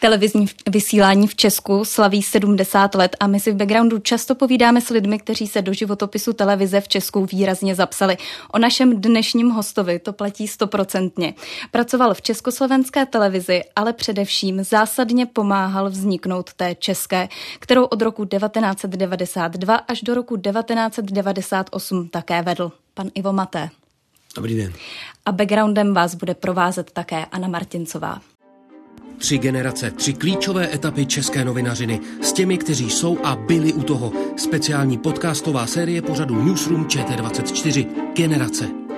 Televizní vysílání v Česku slaví 70 let a my si v backgroundu často povídáme s lidmi, kteří se do životopisu televize v Česku výrazně zapsali. O našem dnešním hostovi to platí stoprocentně. Pracoval v československé televizi, ale především zásadně pomáhal vzniknout té české, kterou od roku 1992 až do roku 1998 také vedl. Pan Ivo Maté. Dobrý den. A backgroundem vás bude provázet také Anna Martincová. Tři generace, tři klíčové etapy české novinařiny s těmi, kteří jsou a byli u toho. Speciální podcastová série pořadu Newsroom ČT24. Generace.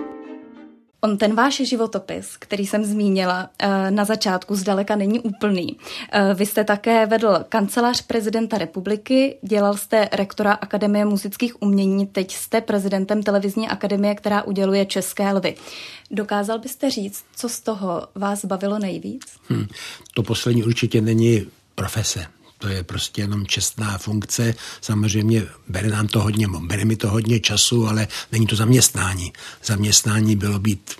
On ten váš životopis, který jsem zmínila eh, na začátku, zdaleka není úplný. Eh, vy jste také vedl kancelář prezidenta republiky, dělal jste rektora Akademie muzických umění, teď jste prezidentem televizní akademie, která uděluje České lvy. Dokázal byste říct, co z toho vás bavilo nejvíc? Hmm, to poslední určitě není profese. To je prostě jenom čestná funkce. Samozřejmě bere nám to hodně, bere mi to hodně času, ale není to zaměstnání. Zaměstnání bylo být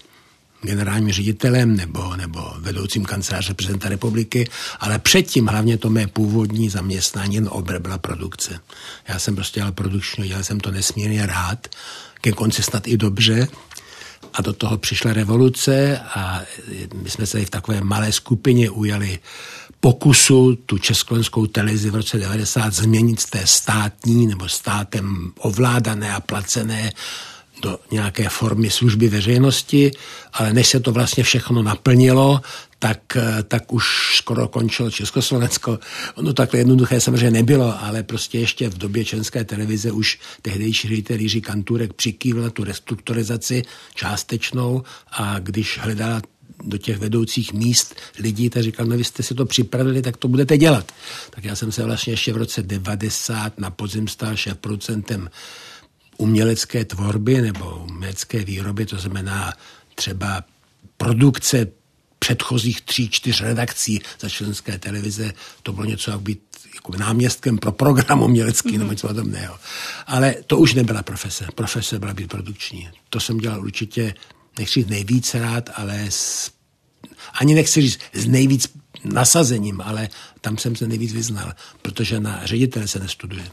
generálním ředitelem nebo, nebo vedoucím kanceláře prezidenta republiky, ale předtím hlavně to mé původní zaměstnání jen obr byla produkce. Já jsem prostě dělal produkčně, dělal jsem to nesmírně rád, ke konci snad i dobře, a do toho přišla revoluce a my jsme se v takové malé skupině ujali pokusu tu československou televizi v roce 90 změnit z té státní nebo státem ovládané a placené do nějaké formy služby veřejnosti, ale než se to vlastně všechno naplnilo, tak, tak už skoro končilo Československo. Ono takhle jednoduché samozřejmě nebylo, ale prostě ještě v době české televize už tehdejší ředitel Jiří Kanturek přikývl tu restrukturizaci částečnou a když hledala do těch vedoucích míst lidí, tak říkal, no vy jste si to připravili, tak to budete dělat. Tak já jsem se vlastně ještě v roce 90 na podzim stal šéf producentem umělecké tvorby nebo umělecké výroby, to znamená třeba produkce předchozích tří, čtyř redakcí za členské televize, to bylo něco jak být jako náměstkem pro program umělecký mm-hmm. nebo něco podobného. Ale to už nebyla profese. Profese byla být produkční. To jsem dělal určitě nechci říct nejvíc rád, ale s, ani nechci říct s nejvíc nasazením, ale tam jsem se nejvíc vyznal, protože na ředitele se nestuduje.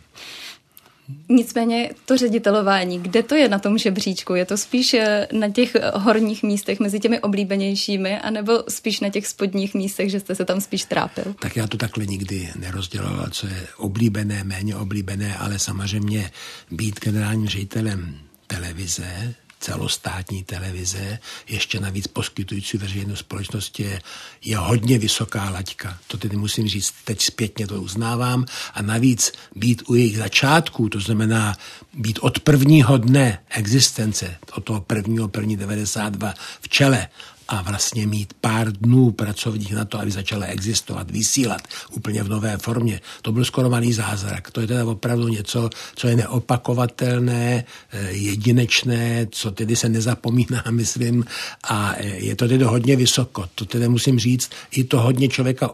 Nicméně to ředitelování, kde to je na tom žebříčku? Je to spíš eh, na těch horních místech mezi těmi oblíbenějšími, anebo spíš na těch spodních místech, že jste se tam spíš trápil? Tak já to takhle nikdy nerozděloval, co je oblíbené, méně oblíbené, ale samozřejmě být generálním ředitelem televize, celostátní televize, ještě navíc poskytující veřejnou společnosti je, je hodně vysoká laťka. To tedy musím říct, teď zpětně to uznávám. A navíc být u jejich začátků, to znamená být od prvního dne existence, od toho prvního, první 92 v čele a vlastně mít pár dnů pracovních na to, aby začala existovat, vysílat úplně v nové formě. To byl skoro malý zázrak. To je teda opravdu něco, co je neopakovatelné, eh, jedinečné, co tedy se nezapomíná, myslím, a eh, je to tedy hodně vysoko. To tedy musím říct, i to hodně člověka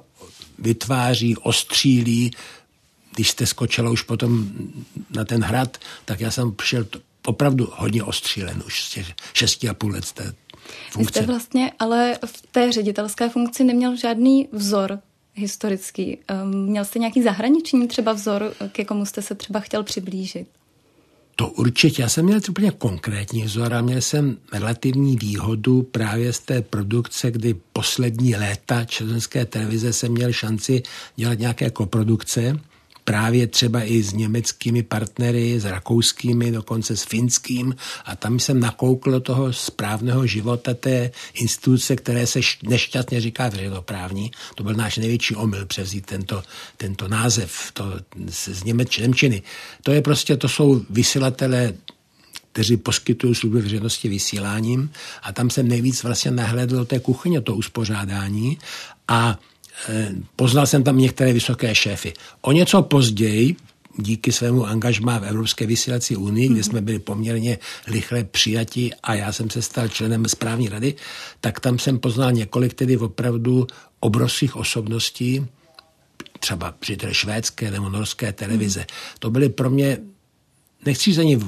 vytváří, ostřílí, když jste skočila už potom na ten hrad, tak já jsem přišel opravdu hodně ostřílen už z těch šesti a půl let funkce. Vy jste vlastně ale v té ředitelské funkci neměl žádný vzor historický. Ehm, měl jste nějaký zahraniční třeba vzor, ke komu jste se třeba chtěl přiblížit? To určitě. Já jsem měl úplně konkrétní vzor a měl jsem relativní výhodu právě z té produkce, kdy poslední léta české televize jsem měl šanci dělat nějaké koprodukce právě třeba i s německými partnery, s rakouskými, dokonce s finským a tam jsem nakoukl toho správného života té instituce, které se nešťastně říká veřejnoprávní. To byl náš největší omyl převzít tento, tento název to, z Němč, Němčiny. To je prostě, to jsou vysílatele kteří poskytují služby veřejnosti vysíláním a tam jsem nejvíc vlastně nahlédl do té kuchyně, to uspořádání a poznal jsem tam některé vysoké šéfy. O něco později, díky svému angažmá v Evropské vysílací unii, kde jsme byli poměrně rychle přijati a já jsem se stal členem správní rady, tak tam jsem poznal několik tedy opravdu obrovských osobností, třeba ředitele švédské nebo norské televize. To byly pro mě, nechci za ní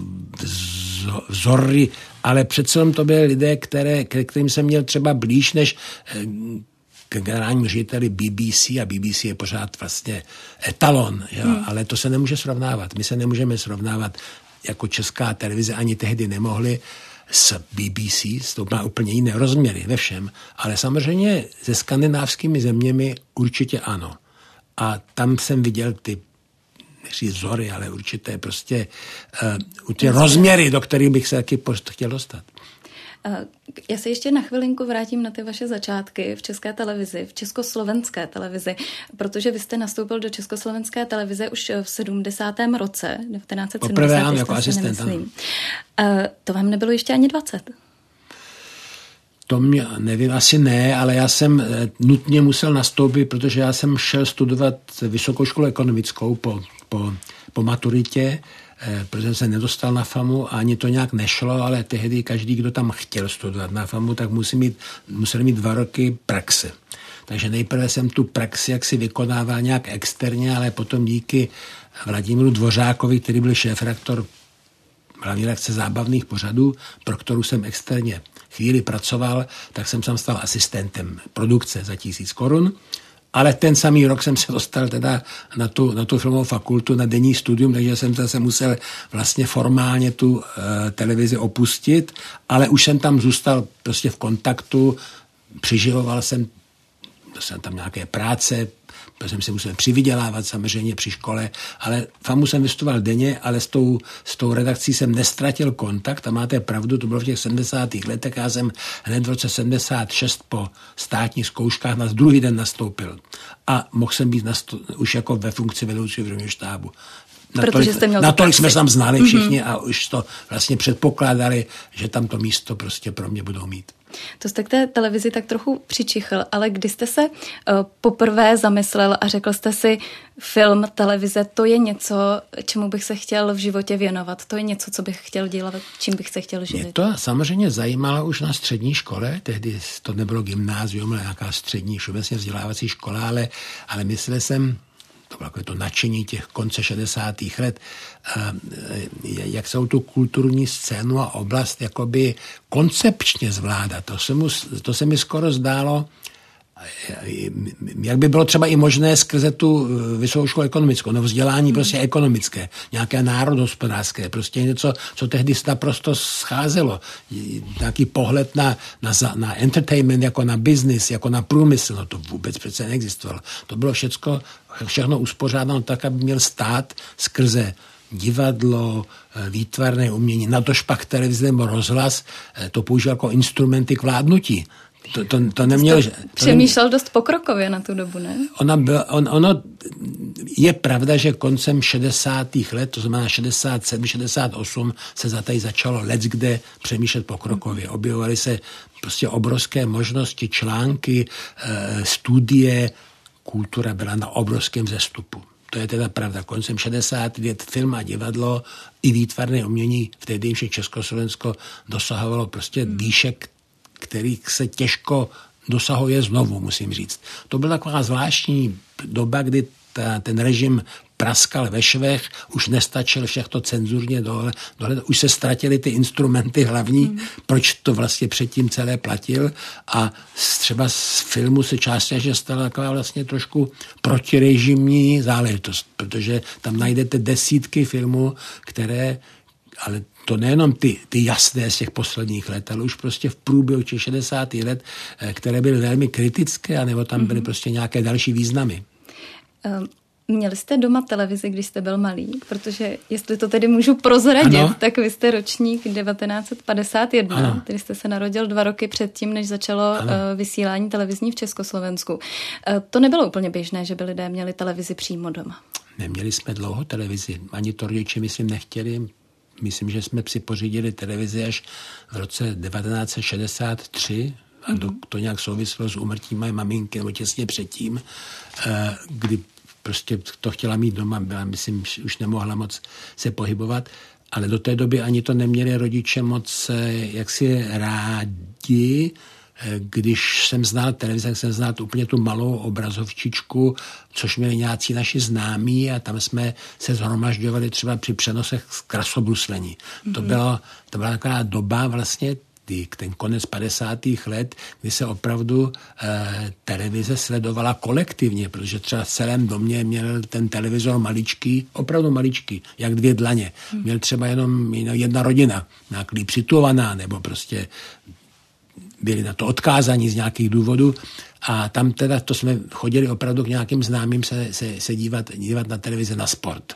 vzory, ale přece to byly lidé, které, kterým jsem měl třeba blíž než eh, k generálnímu řediteli BBC a BBC je pořád vlastně etalon, jo? Hmm. ale to se nemůže srovnávat. My se nemůžeme srovnávat jako česká televize, ani tehdy nemohli s BBC, to má úplně jiné rozměry ve všem, ale samozřejmě se skandinávskými zeměmi určitě ano. A tam jsem viděl ty nechci vzory, ale určité prostě uh, ty rozměry, do kterých bych se taky chtěl dostat. Já se ještě na chvilinku vrátím na ty vaše začátky v české televizi, v československé televizi, protože vy jste nastoupil do československé televize už v 70. roce, 1970. Poprvé ano, jako asistent. To vám nebylo ještě ani 20? To mě, nevím, asi ne, ale já jsem eh, nutně musel nastoupit, protože já jsem šel studovat vysokou školu ekonomickou po, po, po maturitě Eh, protože se nedostal na FAMu a ani to nějak nešlo, ale tehdy každý, kdo tam chtěl studovat na FAMu, tak musí mít, musel mít dva roky praxe. Takže nejprve jsem tu praxi jaksi vykonával nějak externě, ale potom díky Vladimíru Dvořákovi, který byl šéf-rektor hlavní redakce zábavných pořadů, pro kterou jsem externě chvíli pracoval, tak jsem tam stal asistentem produkce za tisíc korun ale ten samý rok jsem se dostal teda na tu, na tu filmovou fakultu, na denní studium, takže jsem zase musel vlastně formálně tu uh, televizi opustit, ale už jsem tam zůstal prostě v kontaktu, přiživoval jsem, jsem tam nějaké práce, protože jsem si musel přivydělávat samozřejmě při škole, ale FAMu jsem vystudoval denně, ale s tou, s tou redakcí jsem nestratil kontakt a máte pravdu, to bylo v těch 70. letech, já jsem hned v roce 76 po státních zkouškách na druhý den nastoupil a mohl jsem být nasto- už jako ve funkci vedoucího štábu. Natolik, jste měl natolik jsme tam znali všichni mm-hmm. a už to vlastně předpokládali, že tam to místo prostě pro mě budou mít. To jste k té televizi tak trochu přičichl, ale kdy jste se uh, poprvé zamyslel a řekl jste si, film, televize, to je něco, čemu bych se chtěl v životě věnovat, to je něco, co bych chtěl dělat, čím bych se chtěl živit. Mě to samozřejmě zajímalo už na střední škole, tehdy to nebylo gymnázium, ale nějaká střední, všeobecně vzdělávací škola, ale, ale myslel jsem, to bylo to nadšení těch konce 60. let, eh, jak jsou tu kulturní scénu a oblast jakoby koncepčně zvládat. To se, mu, to se mi skoro zdálo, jak by bylo třeba i možné skrze tu eh, vysokou školu ekonomickou, nebo vzdělání prostě ekonomické, nějaké národohospodářské, prostě něco, co tehdy naprosto scházelo. Nějaký pohled na, na, na entertainment, jako na business, jako na průmysl, no to vůbec přece neexistovalo. To bylo všecko, všechno uspořádáno tak, aby měl stát skrze divadlo, eh, výtvarné umění, na to špak televize nebo rozhlas, eh, to používal jako instrumenty k vládnutí. To, to, to neměl... To přemýšlel neměl, dost pokrokově na tu dobu, ne? Ona byla, on, ono je pravda, že koncem 60. let, to znamená 67, 68, se za tady začalo let kde přemýšlet pokrokově. Objevovaly se prostě obrovské možnosti, články, e, studie, kultura byla na obrovském vzestupu. To je teda pravda. Koncem 60. let film a divadlo i výtvarné umění v tehdejší Československo dosahovalo prostě výšek, kterých se těžko dosahuje znovu, musím říct. To byla taková zvláštní doba, kdy ta, ten režim praskal ve švech, už nestačil všechno cenzurně dohled, dohled už se ztratily ty instrumenty hlavní, mm. proč to vlastně předtím celé platil a třeba z filmu se částečně stala taková vlastně trošku protirežimní záležitost, protože tam najdete desítky filmů, které ale to nejenom ty, ty jasné z těch posledních let, ale už prostě v průběhu těch 60. let, eh, které byly velmi kritické, anebo tam byly mm-hmm. prostě nějaké další významy. Um. Měli jste doma televizi, když jste byl malý? Protože jestli to tedy můžu prozradit, ano. tak vy jste ročník 1951, ano. tedy jste se narodil dva roky předtím, než začalo ano. Eh, vysílání televizní v Československu. Eh, to nebylo úplně běžné, že by lidé měli televizi přímo doma. Neměli jsme dlouho televizi, ani to rodiče, myslím, nechtěli myslím, že jsme si pořídili televizi až v roce 1963, a to, to nějak souvislo s umrtím mé maminky, nebo těsně předtím, eh, kdy prostě to chtěla mít doma, byla, myslím, už nemohla moc se pohybovat, ale do té doby ani to neměli rodiče moc eh, jaksi rádi, když jsem znal televizi, tak jsem znal úplně tu malou obrazovčičku, což měli nějací naši známí a tam jsme se zhromažďovali třeba při přenosech z krasobruslení. Mm-hmm. To, bylo, to byla taková doba vlastně ty, ten konec 50. let, kdy se opravdu eh, televize sledovala kolektivně, protože třeba v celém domě měl ten televizor maličký, opravdu maličký, jak dvě dlaně. Hmm. Měl třeba jenom jedna rodina, nějak líp situovaná, nebo prostě byli na to odkázaní z nějakých důvodů a tam teda to jsme chodili opravdu k nějakým známým se, se, se dívat, dívat na televize na sport.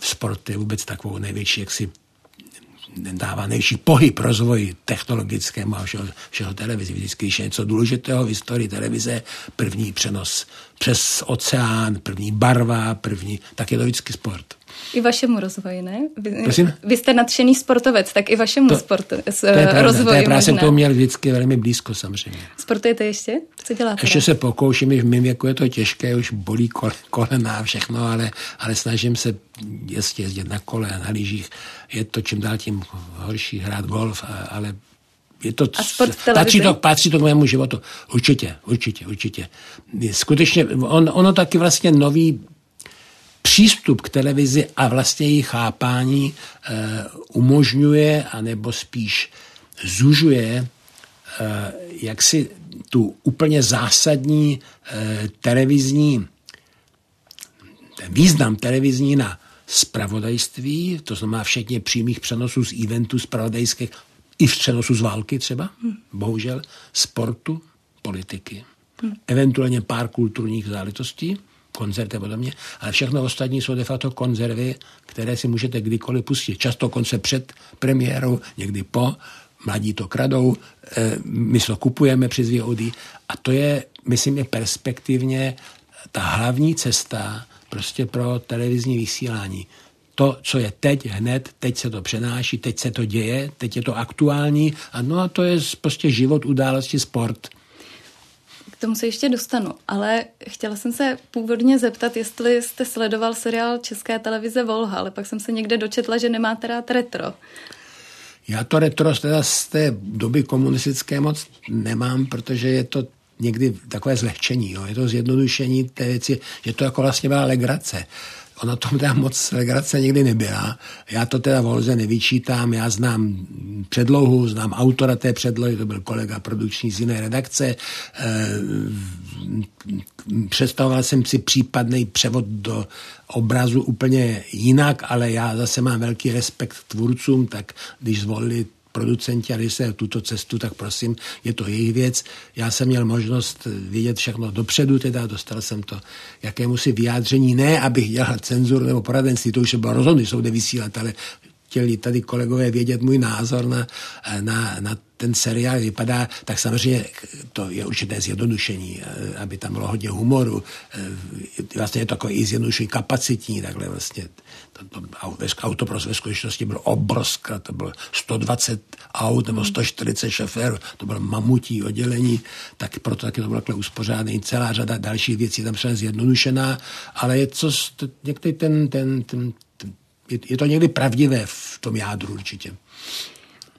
Sport je vůbec takovou největší jaksi dává nejvyšší pohyb rozvoji technologickému a všeho, všeho televizi. Vždycky, když je něco důležitého v historii televize, první přenos přes oceán, první barva, první, tak je to vždycky sport. I vašemu rozvoji, ne? Vy, Prosím? vy jste nadšený sportovec, tak i vašemu to, sportu, s, to je pravda, rozvoji to je právě jsem to měl vždycky velmi blízko samozřejmě. Sportujete ještě? Co děláte? Ještě se pokouším, i v mém věku je to těžké, už bolí kole, kolena a všechno, ale, ale snažím se jezdit, jezdit na kole a na lyžích. Je to čím dál tím horší hrát golf, ale je to, a sport patří to, patří to k mému životu. Určitě, určitě, určitě. Skutečně, on, ono taky vlastně nový přístup k televizi a vlastně její chápání e, umožňuje, anebo spíš zužuje e, jaksi tu úplně zásadní e, televizní ten význam televizní na spravodajství, to znamená všechně přímých přenosů z eventů spravodajských, i v přenosu z války třeba, hmm. bohužel, sportu, politiky, hmm. eventuálně pár kulturních záležitostí, koncerty a podobně, ale všechno ostatní jsou de facto konzervy, které si můžete kdykoliv pustit. Často konce před premiérou, někdy po, mladí to kradou, eh, my to kupujeme přes VOD a to je, myslím, je perspektivně ta hlavní cesta prostě pro televizní vysílání. To, co je teď, hned, teď se to přenáší, teď se to děje, teď je to aktuální a no a to je prostě život, události, sport tomu se ještě dostanu, ale chtěla jsem se původně zeptat, jestli jste sledoval seriál České televize Volha, ale pak jsem se někde dočetla, že nemáte rád retro. Já to retro teda z té doby komunistické moc nemám, protože je to někdy takové zlehčení, jo. je to zjednodušení té věci, že to jako vlastně byla legrace ona tom teda moc legrace nikdy nebyla. Já to teda Volze nevyčítám, já znám předlohu, znám autora té předlohy, to byl kolega produkční z jiné redakce. Eh, představoval jsem si případný převod do obrazu úplně jinak, ale já zase mám velký respekt k tvůrcům, tak když zvolili producenti a se tuto cestu, tak prosím, je to jejich věc. Já jsem měl možnost vidět všechno dopředu, teda dostal jsem to jakému si vyjádření, ne abych dělal cenzuru nebo poradenství, to už bylo rozhodný, jsou vysílat, ale chtěli tady kolegové vědět můj názor na, na, na ten seriál vypadá, tak samozřejmě to je určité zjednodušení, aby tam bylo hodně humoru. Vlastně je to takové i zjednodušení kapacitní, takhle vlastně. To, to, auto pro ve skutečnosti bylo obrovské, to bylo 120 aut nebo 140 šoférů, to bylo mamutí oddělení, tak proto taky to bylo takhle uspořádané. Celá řada dalších věcí tam třeba zjednodušená, ale je co, někdy ten, ten, ten, je, je to někdy pravdivé v tom jádru určitě.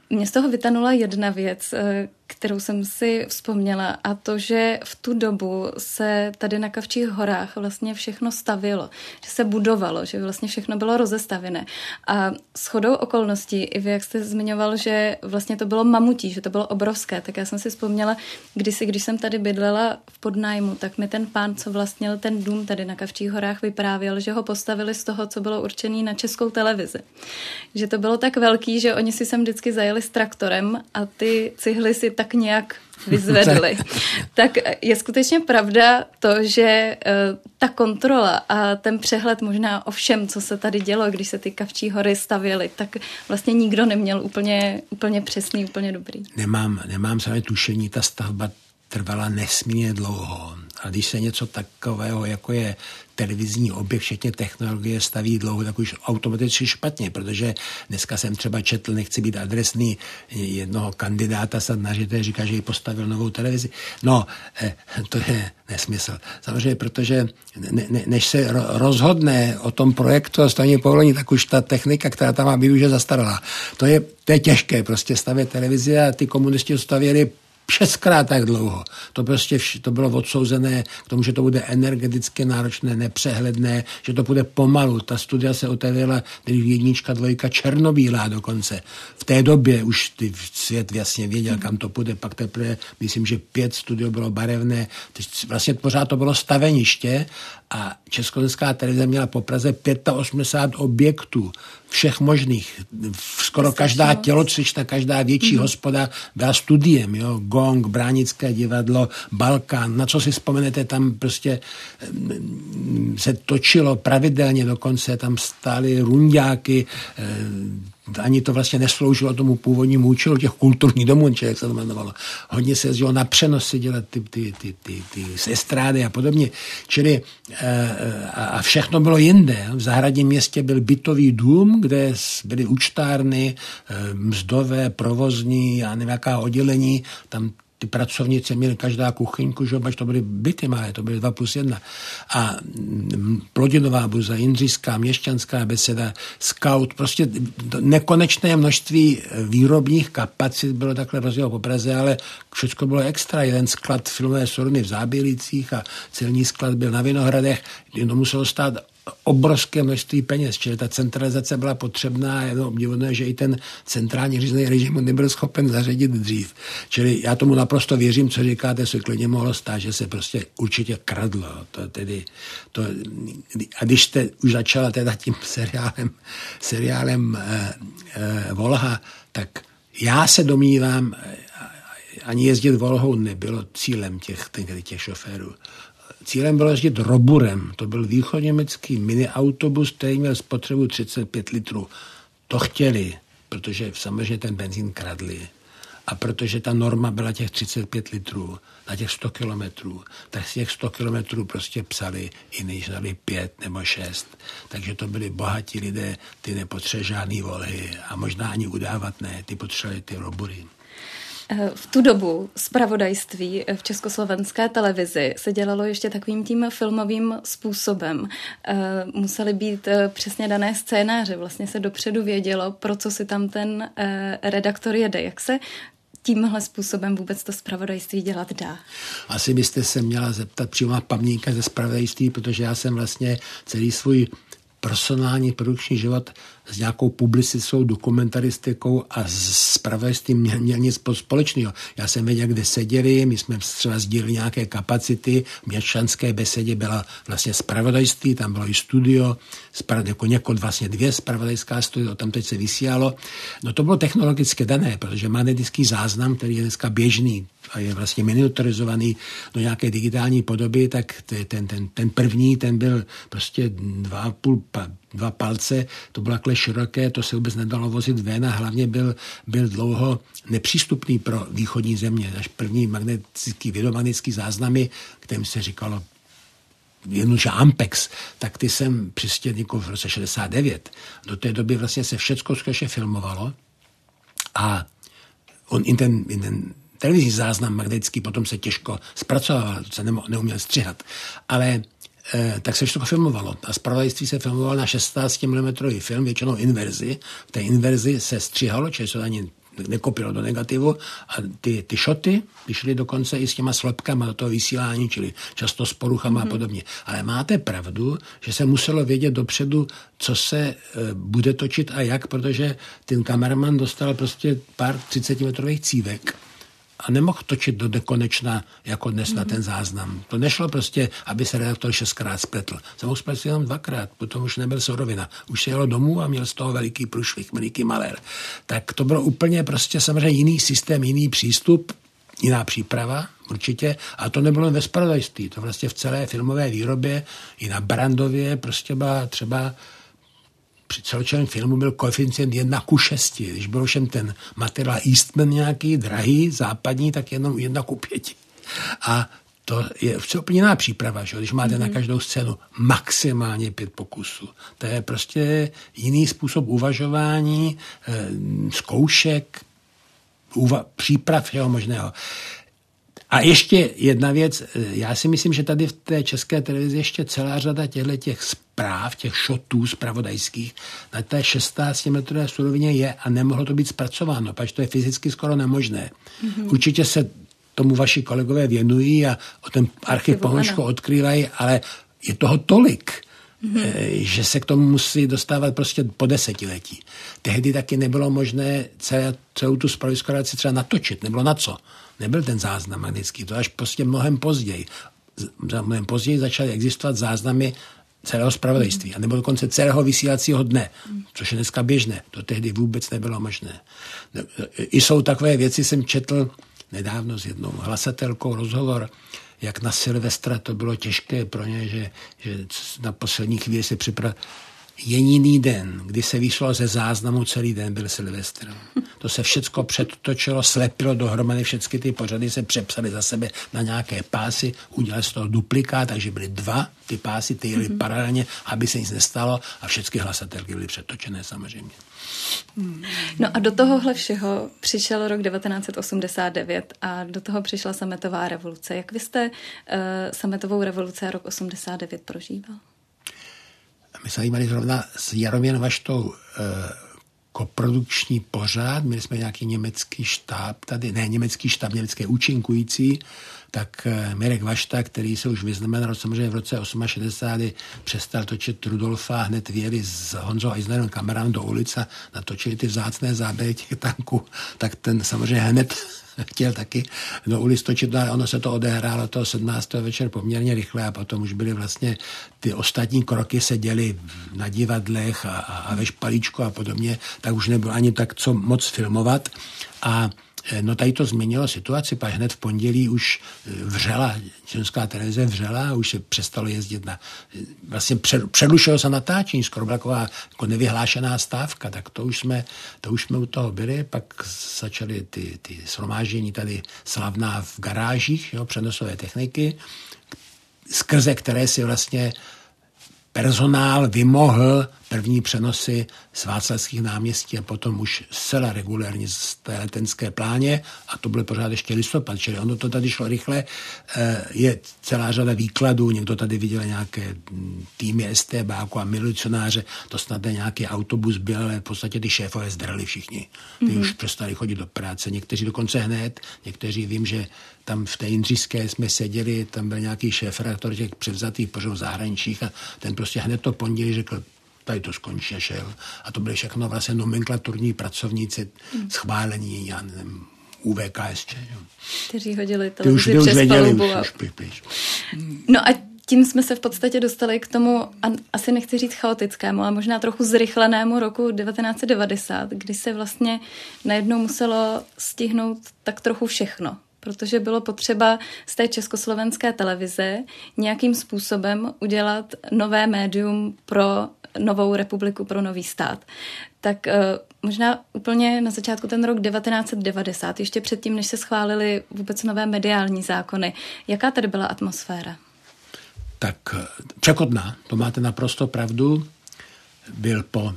Mně z toho vytanula jedna věc, eh, kterou jsem si vzpomněla a to, že v tu dobu se tady na Kavčích horách vlastně všechno stavilo, že se budovalo, že vlastně všechno bylo rozestavené. A s chodou okolností, i vy, jak jste zmiňoval, že vlastně to bylo mamutí, že to bylo obrovské, tak já jsem si vzpomněla, kdysi, když jsem tady bydlela v podnájmu, tak mi ten pán, co vlastnil ten dům tady na Kavčích horách, vyprávěl, že ho postavili z toho, co bylo určený na českou televizi. Že to bylo tak velký, že oni si sem vždycky zajeli s traktorem a ty cihly si tak nějak vyzvedli. tak je skutečně pravda to, že eh, ta kontrola a ten přehled možná o všem, co se tady dělo, když se ty kavčí hory stavěly, tak vlastně nikdo neměl úplně, úplně přesný, úplně dobrý. Nemám, nemám samé tušení, ta stavba trvala nesmírně dlouho A když se něco takového, jako je televizní objekt, včetně technologie, staví dlouho, tak už automaticky špatně, protože dneska jsem třeba četl, nechci být adresný jednoho kandidáta snad na říká, že ji postavil novou televizi. No, eh, to je nesmysl. Samozřejmě, protože ne, ne, než se rozhodne o tom projektu a stavění povolení, tak už ta technika, která tam má být, už je zastaralá. To je, to je těžké, prostě stavět televizi a ty komunisti stavěli šestkrát tak dlouho. To prostě vš- to bylo odsouzené k tomu, že to bude energeticky náročné, nepřehledné, že to bude pomalu. Ta studia se otevřela, když jednička, dvojka, černobílá dokonce. V té době už ty svět jasně věděl, kam to půjde. Pak teprve, myslím, že pět studio bylo barevné. Vlastně pořád to bylo staveniště a Československá televize měla po Praze 85 objektů všech možných. Skoro každá tělocvična, každá větší mm-hmm. hospoda byla studiem. Jo? Gong, Bránické divadlo, Balkán. Na co si vzpomenete, tam prostě mm, se točilo pravidelně, dokonce tam stály rundáky, eh, ani to vlastně nesloužilo tomu původnímu účelu těch kulturních domů, jak se to jmenovalo. Hodně se jezdilo na přenosy dělat ty, ty, ty, ty, ty estrády a podobně. Čili e, a všechno bylo jinde. V zahradním městě byl bytový dům, kde byly účtárny, e, mzdové, provozní, já nevím, jaká oddělení. Tam ty pracovnice měly každá kuchyňku, že to byly byty malé, to byly dva plus jedna. A mm, Plodinová buza, Jindřišská, Měšťanská beseda, Scout, prostě nekonečné množství výrobních kapacit bylo takhle rozděleno po Praze, ale všechno bylo extra. Jeden sklad filmové sorny v Zábělicích a celní sklad byl na Vinohradech, to muselo stát obrovské množství peněz, čili ta centralizace byla potřebná jenom obdivodné, že i ten centrální řízený režim nebyl schopen zařadit dřív. Čili já tomu naprosto věřím, co říkáte, se klidně mohlo stát, že se prostě určitě kradlo. To tedy, to, a když jste už začala teda tím seriálem, seriálem eh, eh, Volha, tak já se domnívám, eh, ani jezdit Volhou nebylo cílem těch, těch šoférů. Cílem bylo jezdit Roburem. To byl východněmecký miniautobus, který měl spotřebu 35 litrů. To chtěli, protože samozřejmě ten benzín kradli. A protože ta norma byla těch 35 litrů na těch 100 kilometrů, tak z těch 100 kilometrů prostě psali i než dali pět nebo šest. Takže to byli bohatí lidé, ty nepotřebovali žádný volhy a možná ani udávat ne, ty potřebovali ty robury. Eh, v tu dobu zpravodajství v československé televizi se dělalo ještě takovým tím filmovým způsobem. Eh, musely být eh, přesně dané scénáře, vlastně se dopředu vědělo, pro co si tam ten redaktor jede. Jak se tímhle způsobem vůbec to zpravodajství dělat dá? Asi byste se měla zeptat přímo paměťka ze zpravodajství, protože já jsem vlastně celý svůj personální produkční život s nějakou publicistou, dokumentaristikou a s pravěstvím měl, měl nic společného. Já jsem věděl, kde seděli, my jsme třeba sdíleli nějaké kapacity, v měšťanské besedě byla vlastně spravodajství, tam bylo i studio, jako několik, vlastně dvě spravodajská studio, tam teď se vysílalo. No to bylo technologicky dané, protože magnetický záznam, který je dneska běžný a je vlastně miniaturizovaný do nějaké digitální podoby, tak ten, ten, ten první, ten byl prostě dva půl dva palce, to bylo takhle široké, to se vůbec nedalo vozit ven a hlavně byl, byl dlouho nepřístupný pro východní země. Až první magnetický, vědomagnetický záznamy, kterým se říkalo že Ampex, tak ty jsem přistědníků v roce 69. Do té doby vlastně se všecko skutečně filmovalo a on i ten, i ten televizní záznam magnetický potom se těžko zpracoval, se neuměl střihat. Ale eh, tak se všechno filmovalo. A zpravodajství se filmovalo na 16 mm film, většinou inverzi. V té inverzi se stříhalo, čili se ani nekopilo do negativu a ty, ty šoty vyšly dokonce i s těma slepkama do toho vysílání, čili často s poruchama mm-hmm. a mhm. podobně. Ale máte pravdu, že se muselo vědět dopředu, co se e, bude točit a jak, protože ten kameraman dostal prostě pár 30 metrových cívek a nemohl točit do nekonečna jako dnes mm-hmm. na ten záznam. To nešlo prostě, aby se redaktor šestkrát spletl. Se mohl spletl jenom dvakrát, potom už nebyl sorovina. Už se jelo domů a měl z toho veliký průšvih, veliký malér. Tak to bylo úplně prostě samozřejmě jiný systém, jiný přístup, jiná příprava, určitě. A to nebylo ve spravodajství. To vlastně v celé filmové výrobě, i na Brandově, prostě byla třeba při celočelém filmu byl koeficient 1 ku 6. Když byl všem ten materiál Eastman nějaký, drahý, západní, tak jenom 1 ku 5. A to je úplně jiná příprava, že? když máte mm-hmm. na mhm. každou scénu maximálně pět pokusů. To je prostě jiný způsob uvažování, eh, zkoušek, úva- příprav všeho možného. A ještě jedna věc, eh, já si myslím, že tady v té české televizi ještě celá řada těchto těch zpráv, těch šotů zpravodajských na té 16 metrové surovině je a nemohlo to být zpracováno, protože to je fyzicky skoro nemožné. Mm-hmm. Určitě se tomu vaši kolegové věnují a o ten archiv Pomočko odkrývají, ale je toho tolik, mm-hmm. že se k tomu musí dostávat prostě po desetiletí. Tehdy taky nebylo možné celé, celou tu spravodajskou relaci třeba natočit, nebylo na co. Nebyl ten záznam magnetický, to až prostě mnohem později. Mnohem později začaly existovat záznamy celého spravodajství, nebo dokonce celého vysílacího dne, což je dneska běžné. To tehdy vůbec nebylo možné. I jsou takové věci, jsem četl, nedávno s jednou hlasatelkou rozhovor, jak na Silvestra to bylo těžké pro ně, že, že na poslední chvíli se připravil. Jediný den, kdy se vyšlo ze záznamu celý den, byl Silvestr. To se všecko předtočilo, slepilo dohromady, všechny ty pořady se přepsaly za sebe na nějaké pásy, udělali z toho duplikát, takže byly dva ty pásy, ty jeli mm-hmm. paralelně, aby se nic nestalo a všechny hlasatelky byly přetočené samozřejmě. No a do tohohle všeho přišel rok 1989 a do toho přišla sametová revoluce. Jak vy jste uh, sametovou revoluci a rok 89 prožíval? My jsme měli zrovna s Jaroměn Vaštou uh, koprodukční pořád, měli jsme nějaký německý štáb tady, ne německý štáb, německé účinkující, tak eh, Mirek Vašta, který se už vyznamenal samozřejmě v roce 68, přestal točit Rudolfa, hned věli s Honzou Eisnerem kamerám do ulice, natočili ty vzácné záběry těch tanků, tak ten samozřejmě hned chtěl taky do ulic točit, ale ono se to odehrálo toho 17. večer poměrně rychle a potom už byly vlastně ty ostatní kroky se děly na divadlech a, a, a ve špalíčku a podobně, tak už nebylo ani tak co moc filmovat a no tady to změnilo situaci, pak hned v pondělí už eh, vřela, česká televize vřela, už se přestalo jezdit na, eh, vlastně předlušilo se natáčení, skoro byla taková jako nevyhlášená stávka, tak to už jsme, to už jsme u toho byli, pak začaly ty, ty shromáždění tady slavná v garážích, jo, přenosové techniky, skrze které si vlastně personál vymohl první přenosy z Václavských náměstí a potom už zcela regulérně z té letenské pláně a to byl pořád ještě listopad, čili ono to tady šlo rychle. Eh, je celá řada výkladů, někdo tady viděl nějaké hm, týmy STB a milicionáře, to snad nějaký autobus byl, ale v podstatě ty šéfové zdrhli všichni. Ty mm-hmm. už přestali chodit do práce, někteří dokonce hned, někteří vím, že tam v té Jindřišské jsme seděli, tam byl nějaký šéf redaktor těch převzatých pořadů zahraničích a ten prostě hned to pondělí řekl, tady to skončí a šel. A to byly všechno vlastně nomenklaturní pracovníci mm. schválení, já nevím, UVKSČ. Jo. Kteří hodili televizi ty už, přes věděli, už, už, už, už. No a tím jsme se v podstatě dostali k tomu, asi nechci říct chaotickému, ale možná trochu zrychlenému roku 1990, kdy se vlastně najednou muselo stihnout tak trochu všechno protože bylo potřeba z té československé televize nějakým způsobem udělat nové médium pro novou republiku, pro nový stát. Tak uh, možná úplně na začátku ten rok 1990, ještě předtím, než se schválili vůbec nové mediální zákony. Jaká tady byla atmosféra? Tak eh, překotná, to máte naprosto pravdu. Byl po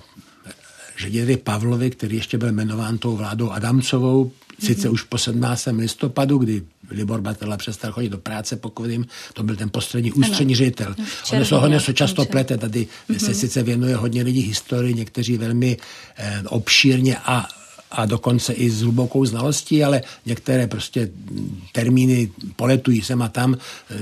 řediteli Pavlovi, který ještě byl jmenován tou vládou Adamcovou, Sice mm-hmm. už po 17. listopadu, kdy Libor Batela přestal chodit do práce, pokud vím, to byl ten poslední ústřední ředitel. Ono se hodně se často plete, tady mm-hmm. se sice věnuje hodně lidí historii, někteří velmi eh, obšírně a a dokonce i s hlubokou znalostí, ale některé prostě termíny poletují sem a tam. Eh,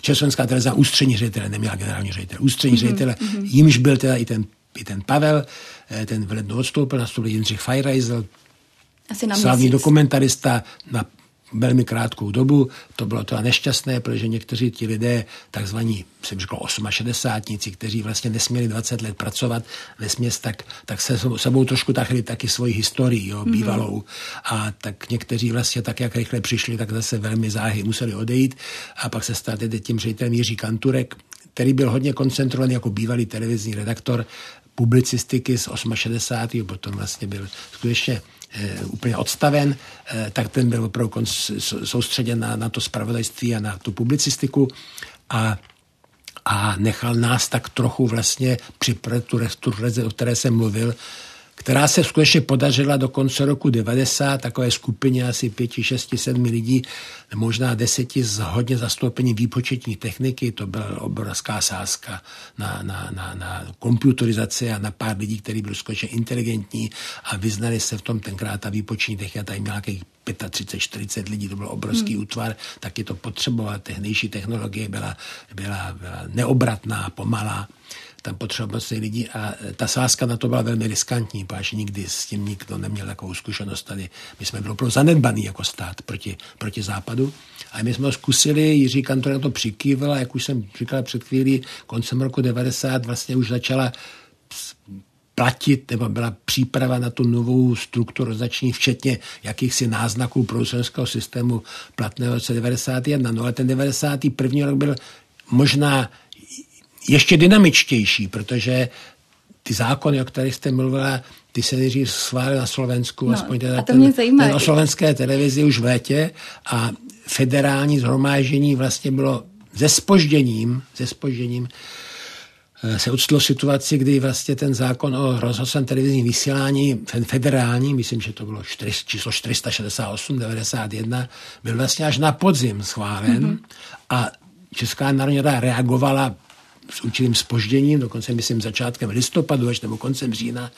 Československá televize ústřední ředitel, neměla generální ředitel, ústřední mm-hmm. ředitel, jimž byl teda i ten, i ten Pavel, eh, ten v lednu odstoupil, nastoupil Jindřich Feirajzel, asi na slavný měsíc. dokumentarista na velmi krátkou dobu. To bylo to nešťastné, protože někteří ti lidé, takzvaní, jsem řekl, 68, kteří vlastně nesměli 20 let pracovat ve směs, tak, tak se sebou trošku tachli taky svoji historii, jo, mm-hmm. bývalou. A tak někteří vlastně tak, jak rychle přišli, tak zase velmi záhy museli odejít. A pak se stal tedy tím ředitelem Jiří Kanturek, který byl hodně koncentrovaný jako bývalý televizní redaktor publicistiky z 68. potom vlastně byl skutečně úplně odstaven, tak ten byl opravdu soustředěn na, na to spravodajství a na tu publicistiku a a nechal nás tak trochu vlastně připravit tu restauraci, o které jsem mluvil, která se skutečně podařila do konce roku 90, takové skupině asi 5, 6, 7 lidí, možná deseti z hodně zastoupení výpočetní techniky, to byla obrovská sázka na, na, na, na komputerizaci a na pár lidí, kteří byli skutečně inteligentní a vyznali se v tom tenkrát ta výpočetní technika, tady měla nějakých 35, 40 lidí, to byl obrovský hmm. útvar, taky to potřebovala, tehdejší technologie byla, byla, byla neobratná, pomalá tam potřeba moc lidí a e, ta sázka na to byla velmi riskantní, protože nikdy s tím nikdo neměl takovou zkušenost tady. My jsme byli opravdu zanedbaný jako stát proti, proti západu a my jsme ho zkusili, Jiří Kantor na to přikýval a jak už jsem říkal před chvílí, koncem roku 90 vlastně už začala platit, nebo byla příprava na tu novou strukturizační, včetně jakýchsi náznaků producenského systému platného roce 91. No ale ten 91. rok byl možná ještě dynamičtější, protože ty zákony, o kterých jste mluvila, ty se nejdřív schválili na Slovensku, no, aspoň teda a to ten, mě zajímá. ten o slovenské televizi už v létě a federální zhromáždění vlastně bylo se spožděním, se spožděním eh, se odstalo situaci, kdy vlastně ten zákon o rozhlasovém televizním vysílání, ten federální, myslím, že to bylo 4, číslo 468, 91, byl vlastně až na podzim schválen mm-hmm. a Česká národní rada reagovala s určitým spožděním, dokonce myslím začátkem listopadu až nebo koncem října,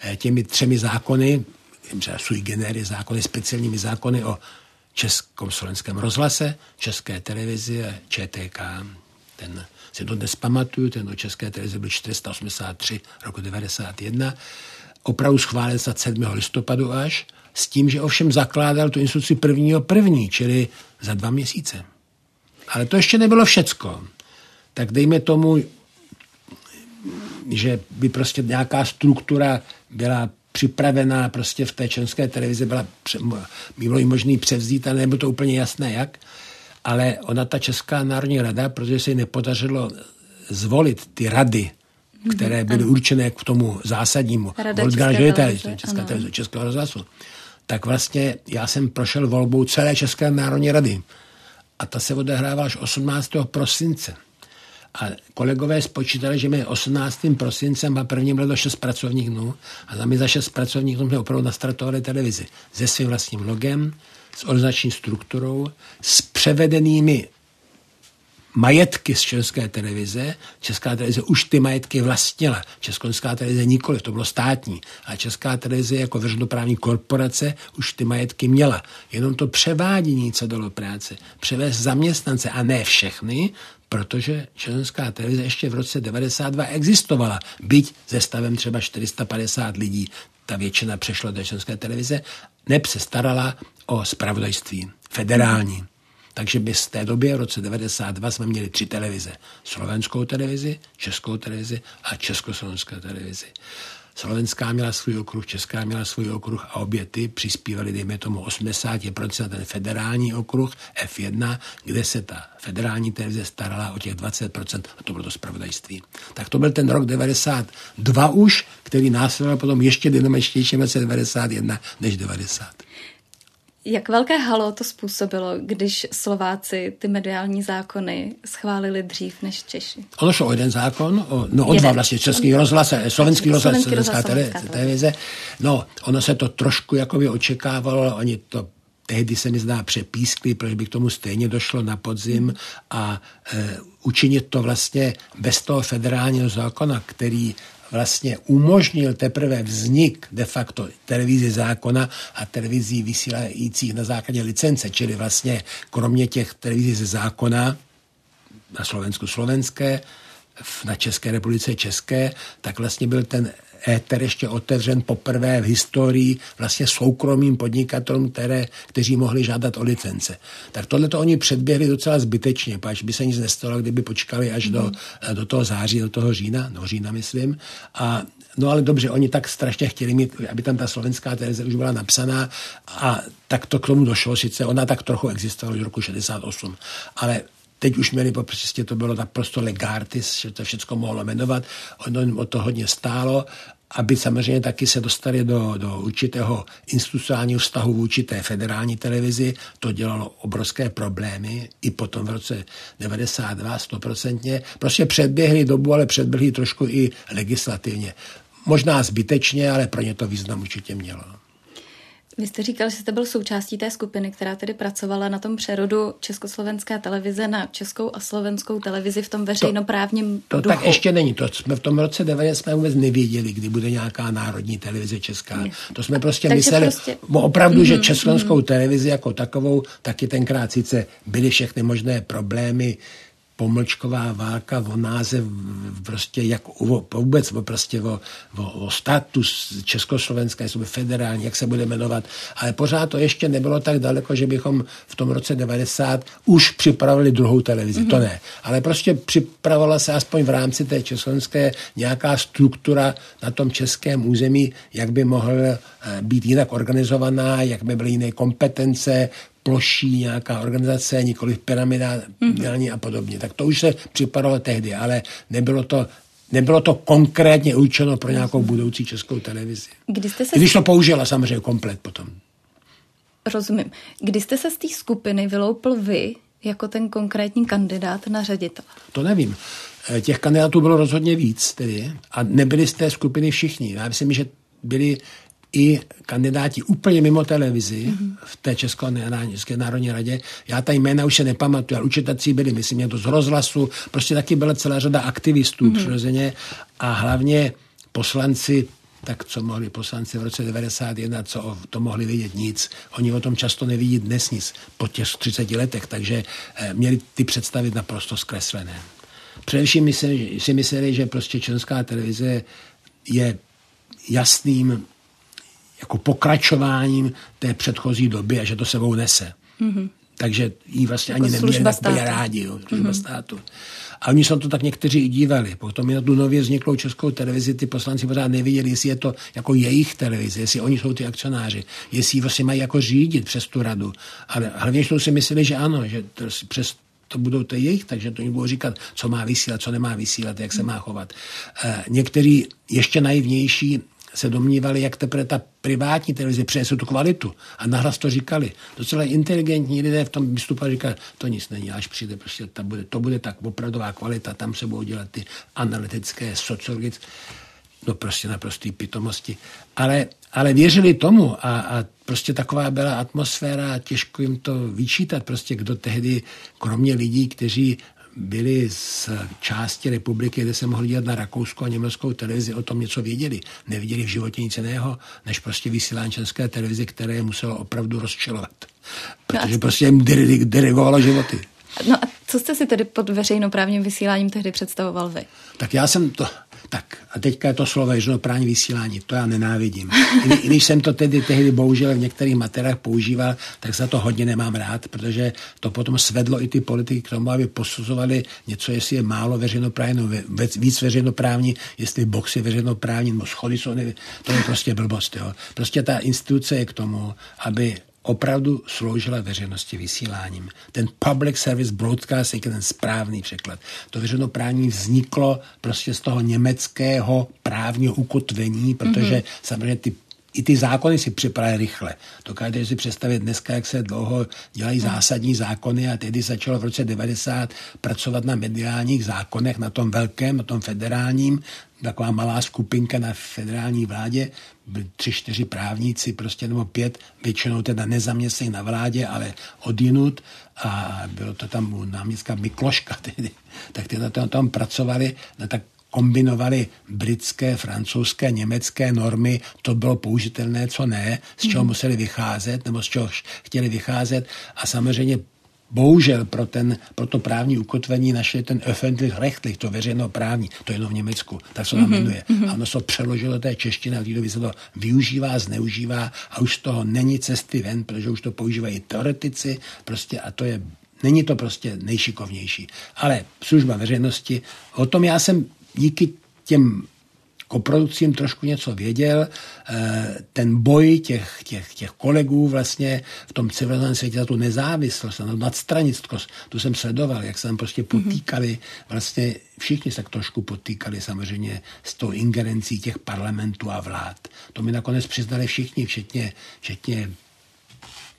eh, těmi třemi zákony, třeba sui generis zákony, speciálními zákony o českom slovenském rozhlase, české televizi a ČTK. Ten si to dnes pamatuju, ten o české televizi byl 483 roku 91, opravdu schválen snad 7. listopadu až, s tím, že ovšem zakládal tu instituci prvního první, čili za dva měsíce. Ale to ještě nebylo všecko tak dejme tomu, že by prostě nějaká struktura byla připravená prostě v té české televizi, byla, bylo možný převzít, ale nebylo to úplně jasné jak. Ale ona, ta Česká národní rada, protože se jí nepodařilo zvolit ty rady, které mhm, byly určené k tomu zásadnímu. Rada České televize, Česká televize, Českého rozhlasu. Tak vlastně já jsem prošel volbou celé České národní rady. A ta se odehrává až 18. prosince. A kolegové spočítali, že my 18. prosincem a prvním bylo 6 pracovních dnů a za my za 6 pracovních dnů jsme opravdu nastartovali televizi se svým vlastním logem, s organizační strukturou, s převedenými majetky z České televize. Česká televize už ty majetky vlastnila. Česká televize nikoli, to bylo státní. A Česká televize jako veřejnoprávní korporace už ty majetky měla. Jenom to převádění, co dalo práce, převést zaměstnance a ne všechny, protože Česká televize ještě v roce 92 existovala, byť se stavem třeba 450 lidí. Ta většina přešla do České televize, neb se starala o spravodajství federální. Takže by z té doby, v roce 92, jsme měli tři televize. Slovenskou televizi, Českou televizi a Československou televizi. Slovenská měla svůj okruh, Česká měla svůj okruh a obě ty přispívaly, dejme tomu, 80% ten federální okruh F1, kde se ta federální televize starala o těch 20% a to bylo to spravodajství. Tak to byl ten rok 92 už, který následoval potom ještě dynamičtější v roce 91 než 90. Jak velké halo to způsobilo, když Slováci ty mediální zákony schválili dřív než Češi? Ono šlo o jeden zákon, o, no o dva vlastně, český rozhlas, slovenský rozhlas, slovenská televize. No, ono se to trošku jakoby očekávalo, oni to tehdy se mi zdá přepískli, protože by k tomu stejně došlo na podzim a e, učinit to vlastně bez toho federálního zákona, který vlastně umožnil teprve vznik de facto televizi zákona a televizí vysílajících na základě licence, čili vlastně kromě těch televizí ze zákona na Slovensku slovenské, na České republice české, tak vlastně byl ten éter ještě otevřen poprvé v historii vlastně soukromým podnikatelům, které, kteří mohli žádat o licence. Tak tohle to oni předběhli docela zbytečně, pač by se nic nestalo, kdyby počkali až mm. do, mhm. do toho září, do toho října, no října myslím. A No ale dobře, oni tak strašně chtěli mít, aby tam ta slovenská televize už byla napsaná a tak to k tomu došlo, sice ona tak trochu existovala už roku 68, ale teď už měli prostě to bylo naprosto legartis, že to všechno mohlo jmenovat, ono o to hodně stálo aby samozřejmě taky se dostali do, do určitého institucionálního vztahu vůči té federální televizi. To dělalo obrovské problémy i potom v roce 92 stoprocentně. Prostě předběhli dobu, ale předběhli trošku i legislativně. Možná zbytečně, ale pro ně to význam určitě mělo. Vy jste říkal, že jste byl součástí té skupiny, která tedy pracovala na tom přerodu československé televize na českou a slovenskou televizi v tom veřejnoprávním to, to duchu. tak ještě není. To jsme v tom roce 90 jsme vůbec nevěděli, kdy bude nějaká národní televize česká. Je. To jsme prostě Takže mysleli prostě... opravdu, mm-hmm, že mhm, československou mm-hmm. televizi jako takovou taky tenkrát sice byly všechny možné problémy, pomlčková válka o název prostě jak o, vůbec o, prostě o, o, o status československé, jestli federální, jak se bude jmenovat, ale pořád to ještě nebylo tak daleko, že bychom v tom roce 90 už připravili druhou televizi, mm-hmm. to mhm. ne, ale prostě připravovala se aspoň v rámci té československé nějaká struktura na tom českém území, jak by mohl eh, být jinak organizovaná, jak by byly jiné kompetence, ploší nějaká organizace, nikoli pyramidální mm-hmm. a podobně. Tak to už se připadalo tehdy, ale nebylo to Nebylo to konkrétně určeno pro nějakou budoucí českou televizi. Kdy jste se... Když to použila samozřejmě komplet potom. Rozumím. Kdy jste se z té skupiny vyloupil vy jako ten konkrétní kandidát na ředitel? To nevím. Eh, těch kandidátů bylo rozhodně víc tedy a nebyli z té skupiny všichni. Já myslím, že byli i kandidáti úplně mimo televizi mm-hmm. v té České národní radě. Já ta jména už se nepamatuju, ale určitě byli, myslím, někdo z rozhlasu, prostě taky byla celá řada aktivistů mm-hmm. přirozeně a hlavně poslanci tak co mohli poslanci v roce 91, co o to mohli vědět nic. Oni o tom často nevidí dnes nic po těch 30 letech, takže eh, měli ty představy naprosto zkreslené. Především si, si mysleli, že prostě česká televize je jasným jako pokračováním té předchozí doby a že to sebou nese. Mm-hmm. Takže jí vlastně jako ani neměli tak rádi, jo, služba mm-hmm. státu. A oni se to tak někteří i dívali. Potom na tu nově vzniklou českou televizi ty poslanci pořád neviděli, jestli je to jako jejich televize, jestli oni jsou ty akcionáři, jestli ji vlastně mají jako řídit přes tu radu. Ale hlavně si mysleli, že ano, že to, přes to budou to jejich, takže to jim budou říkat, co má vysílat, co nemá vysílat, jak se má chovat. E, některý ještě naivnější se domnívali, jak teprve ta privátní televize přinese tu kvalitu. A nahlas to říkali. Docela inteligentní lidé v tom vystupovali, říkali, to nic není, až přijde, prostě ta bude, to bude tak opravdová kvalita, tam se budou dělat ty analytické, sociologické, no prostě naprostý pitomosti. Ale, ale věřili tomu a, a prostě taková byla atmosféra, těžko jim to vyčítat, prostě kdo tehdy, kromě lidí, kteří byli z části republiky, kde se mohli dělat na rakouskou a německou televizi, o tom něco věděli. Neviděli v životě nic jiného, než prostě vysílání české televize, které je muselo opravdu rozčilovat. Protože prostě jim dirigovalo životy. No a co jste si tedy pod veřejnoprávním vysíláním tehdy představoval vy? Tak já jsem to, tak a teďka je to slovo veřejnoprávní vysílání, to já nenávidím. I, I když jsem to tedy tehdy bohužel v některých materiálech používal, tak za to hodně nemám rád, protože to potom svedlo i ty politiky k tomu, aby posuzovali něco, jestli je málo veřejnoprávní, no víc veřejnoprávní, jestli box je veřejnoprávní, nebo schody jsou, nevím, to je prostě blbost. Jo. Prostě ta instituce je k tomu, aby opravdu sloužila veřejnosti vysíláním. Ten public service broadcast je ten správný překlad. To veřejnoprávní vzniklo prostě z toho německého právního ukotvení, protože mm-hmm. samozřejmě ty i ty zákony si připravili rychle. Dokážete si představit dneska, jak se dlouho dělají zásadní zákony a tehdy začalo v roce 90 pracovat na mediálních zákonech, na tom velkém, na tom federálním, taková malá skupinka na federální vládě, byli tři, čtyři právníci, prostě nebo pět, většinou teda nezaměstnaní na vládě, ale odinut a bylo to tam u náměstka Mikloška tedy, tak ty na tom, tom pracovali, no tak kombinovali britské, francouzské, německé normy, to bylo použitelné, co ne, z čeho mm. museli vycházet, nebo z čeho chtěli vycházet a samozřejmě Bohužel pro, ten, pro to právní ukotvení našli ten öffentlich rechtlich, to právní, to je jenom v Německu, tak se to mm-hmm. jmenuje. Mm-hmm. A ono se přeložilo do té češtiny a lidově se to využívá, zneužívá a už z toho není cesty ven, protože už to používají teoretici prostě a to je Není to prostě nejšikovnější. Ale služba veřejnosti, o tom já jsem díky těm koproducím trošku něco věděl. Eh, ten boj těch, těch, těch kolegů vlastně v tom civilizovaném světě za tu nezávislost, na nadstranickost, tu jsem sledoval, jak se tam prostě potýkali, vlastně všichni se tak trošku potýkali samozřejmě s tou ingerencí těch parlamentů a vlád. To mi nakonec přiznali všichni, včetně, včetně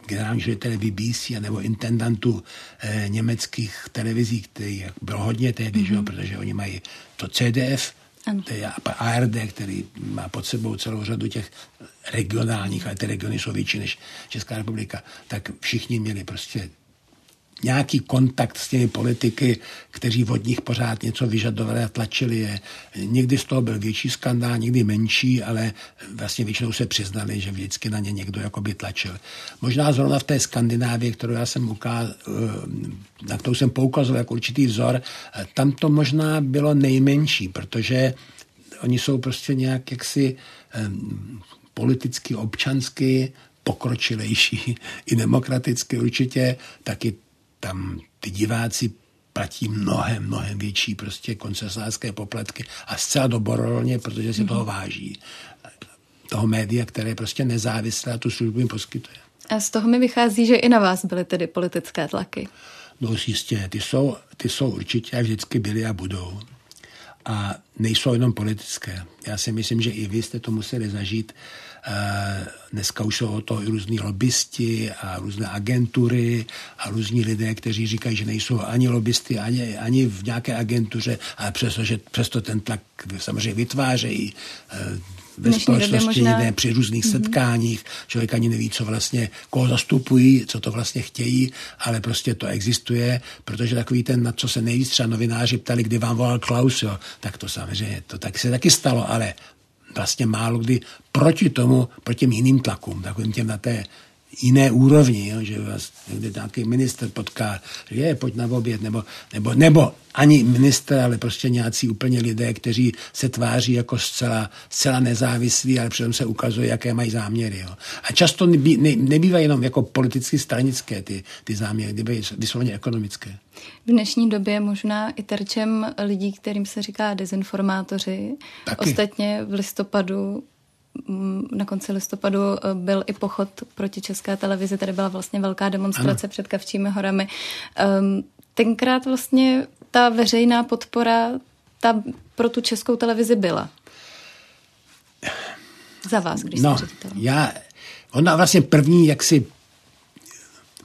generální ředitele BBC nebo intendantů eh, německých televizí, který bylo hodně tehdy, mm-hmm. že, mhm. protože oni mají to CDF, ano. ARD, který má pod sebou celou řadu těch regionálních, ale ty regiony jsou větší než Česká republika, tak všichni měli prostě nějaký kontakt s těmi politiky, kteří od nich pořád něco vyžadovali a tlačili je. Někdy z toho byl větší skandál, někdy menší, ale vlastně většinou se přiznali, že vždycky na ně někdo jakoby tlačil. Možná zrovna v té Skandinávii, kterou já jsem ukázal, na kterou jsem poukazoval jako určitý vzor, tam to možná bylo nejmenší, protože oni jsou prostě nějak jaksi politicky, občansky pokročilejší i demokraticky určitě, taky tam ty diváci platí mnohem, mnohem větší prostě koncesářské poplatky a zcela dobrovolně, protože si mm-hmm. toho váží. Toho média, které je prostě nezávislé a tu službu jim poskytuje. A z toho mi vychází, že i na vás byly tedy politické tlaky. No jistě, ty jsou, ty jsou určitě a vždycky byly a budou. A nejsou jenom politické. Já si myslím, že i vy jste to museli zažít Eh, dneska už jsou o to i různí lobbysti a různé agentury a různí lidé, kteří říkají, že nejsou ani lobbysty, ani, ani v nějaké agentuře, ale přesto, že přesto ten tlak samozřejmě vytvářejí eh, ve společnosti, možná... ne, při různých mm-hmm. setkáních. Člověk ani neví, co vlastně, koho zastupují, co to vlastně chtějí, ale prostě to existuje, protože takový ten, na co se nejvíc třeba novináři ptali, kdy vám volal Klaus, jo, tak to samozřejmě, to tak se taky stalo, ale vlastně málo kdy proti tomu, proti těm jiným tlakům, takovým těm na té jiné úrovni, jo, že vás někde nějaký minister potká, že je, pojď na oběd, nebo, nebo, nebo ani minister, ale prostě nějací úplně lidé, kteří se tváří jako zcela, zcela nezávislí, ale přitom se ukazuje, jaké mají záměry. Jo. A často nebý, ne, nebývají jenom jako politicky stranické ty, ty záměry, nebývají vysloveně ekonomické. V dnešní době možná i terčem lidí, kterým se říká dezinformátoři. Taky. Ostatně v listopadu na konci listopadu eh, byl i pochod proti české televizi, tady byla vlastně velká demonstrace ano. před Kavčími horami. Um, tenkrát vlastně ta veřejná podpora ta pro tu českou televizi byla. Za vás, když no, jste já, ona vlastně první jaksi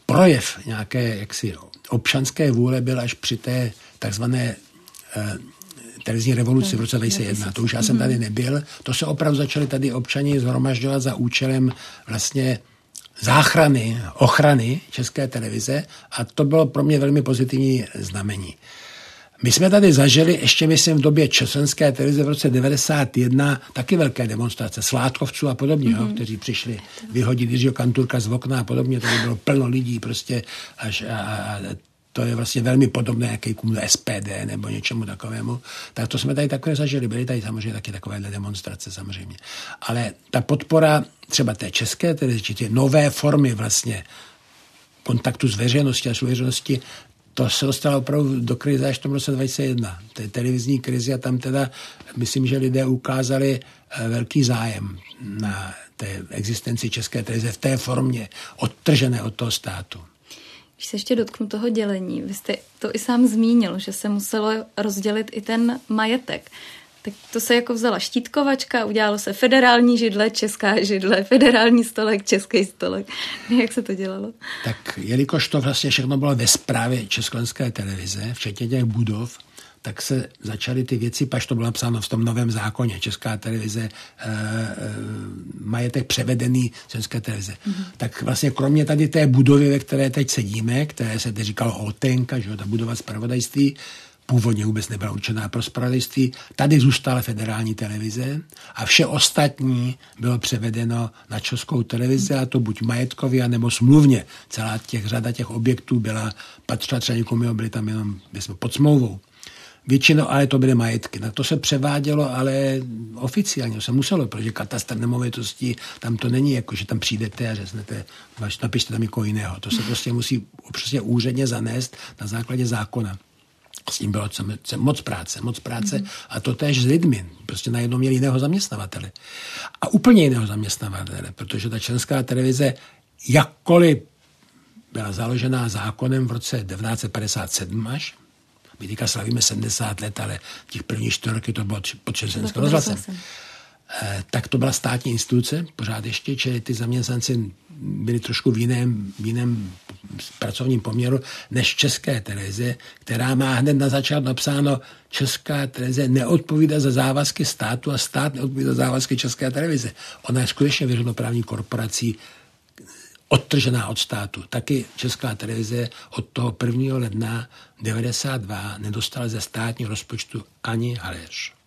projev nějaké jaksi občanské vůle byl až při té takzvané eh, televizní revoluci v roce 2001. To už já jsem tady nebyl. To se opravdu začali tady občani zhromažďovat za účelem vlastně záchrany, ochrany české televize a to bylo pro mě velmi pozitivní znamení. My jsme tady zažili ještě, myslím, v době české televize v roce 91 taky velké demonstrace sládkovců a podobně, mm-hmm. jo, kteří přišli vyhodit Jiřího Kanturka z okna a podobně. Tady bylo plno lidí prostě až a, a to je vlastně velmi podobné jaké SPD nebo něčemu takovému. Tak to jsme tady takové zažili. Byly tady samozřejmě taky takovéhle demonstrace samozřejmě. Ale ta podpora třeba té české tedy ty nové formy vlastně kontaktu s veřejností a s veřejností, to se dostalo opravdu do krize až v tom roce 2001. Té televizní krizi a tam teda myslím, že lidé ukázali eh, velký zájem na té existenci české televize v té formě, odtržené od toho státu. Když se ještě dotknu toho dělení, vy jste to i sám zmínil, že se muselo rozdělit i ten majetek. Tak to se jako vzala štítkovačka, udělalo se federální židle, česká židle, federální stolek, český stolek. Jak se to dělalo? Tak jelikož to vlastně všechno bylo ve správě Československé televize, včetně těch budov, tak se začaly ty věci, paž to bylo napsáno v tom novém zákoně, Česká televize, e, e, majetek převedený České televize. Mm-hmm. Tak vlastně kromě tady té budovy, ve které teď sedíme, které se teď říkalo Hotenka, že ta budova zpravodajství, původně vůbec nebyla určená pro spravodajství. Tady zůstala federální televize a vše ostatní bylo převedeno na českou televizi a to buď majetkově, nebo smluvně. Celá těch řada těch objektů byla patřila třeba někomu, byli tam jenom jsme pod smlouvou. Většinou ale to byly majetky. Na to se převádělo, ale oficiálně se muselo, protože katastr nemovitostí, tam to není jako, že tam přijdete a řeknete, napište tam někoho jiného. To se prostě musí prostě úředně zanést na základě zákona. S tím bylo moc práce, moc práce mm-hmm. a to též s lidmi. Prostě najednou měli jiného zaměstnavatele. A úplně jiného zaměstnavatele, protože ta členská televize jakkoliv byla založená zákonem v roce 1957 až, my teďka slavíme 70 let, ale těch prvních čtyři roky to bylo pod Českým rozhlasem. Eh, tak to byla státní instituce, pořád ještě, čili ty zaměstnanci byli trošku v jiném, v jiném pracovním poměru než České televize, která má hned na začátku napsáno Česká televize neodpovídá za závazky státu a stát neodpovídá za závazky České televize. Ona je skutečně veřejnoprávní korporací odtržená od státu. Taky Česká televize od toho 1. ledna 92 nedostala ze státního rozpočtu ani haléř.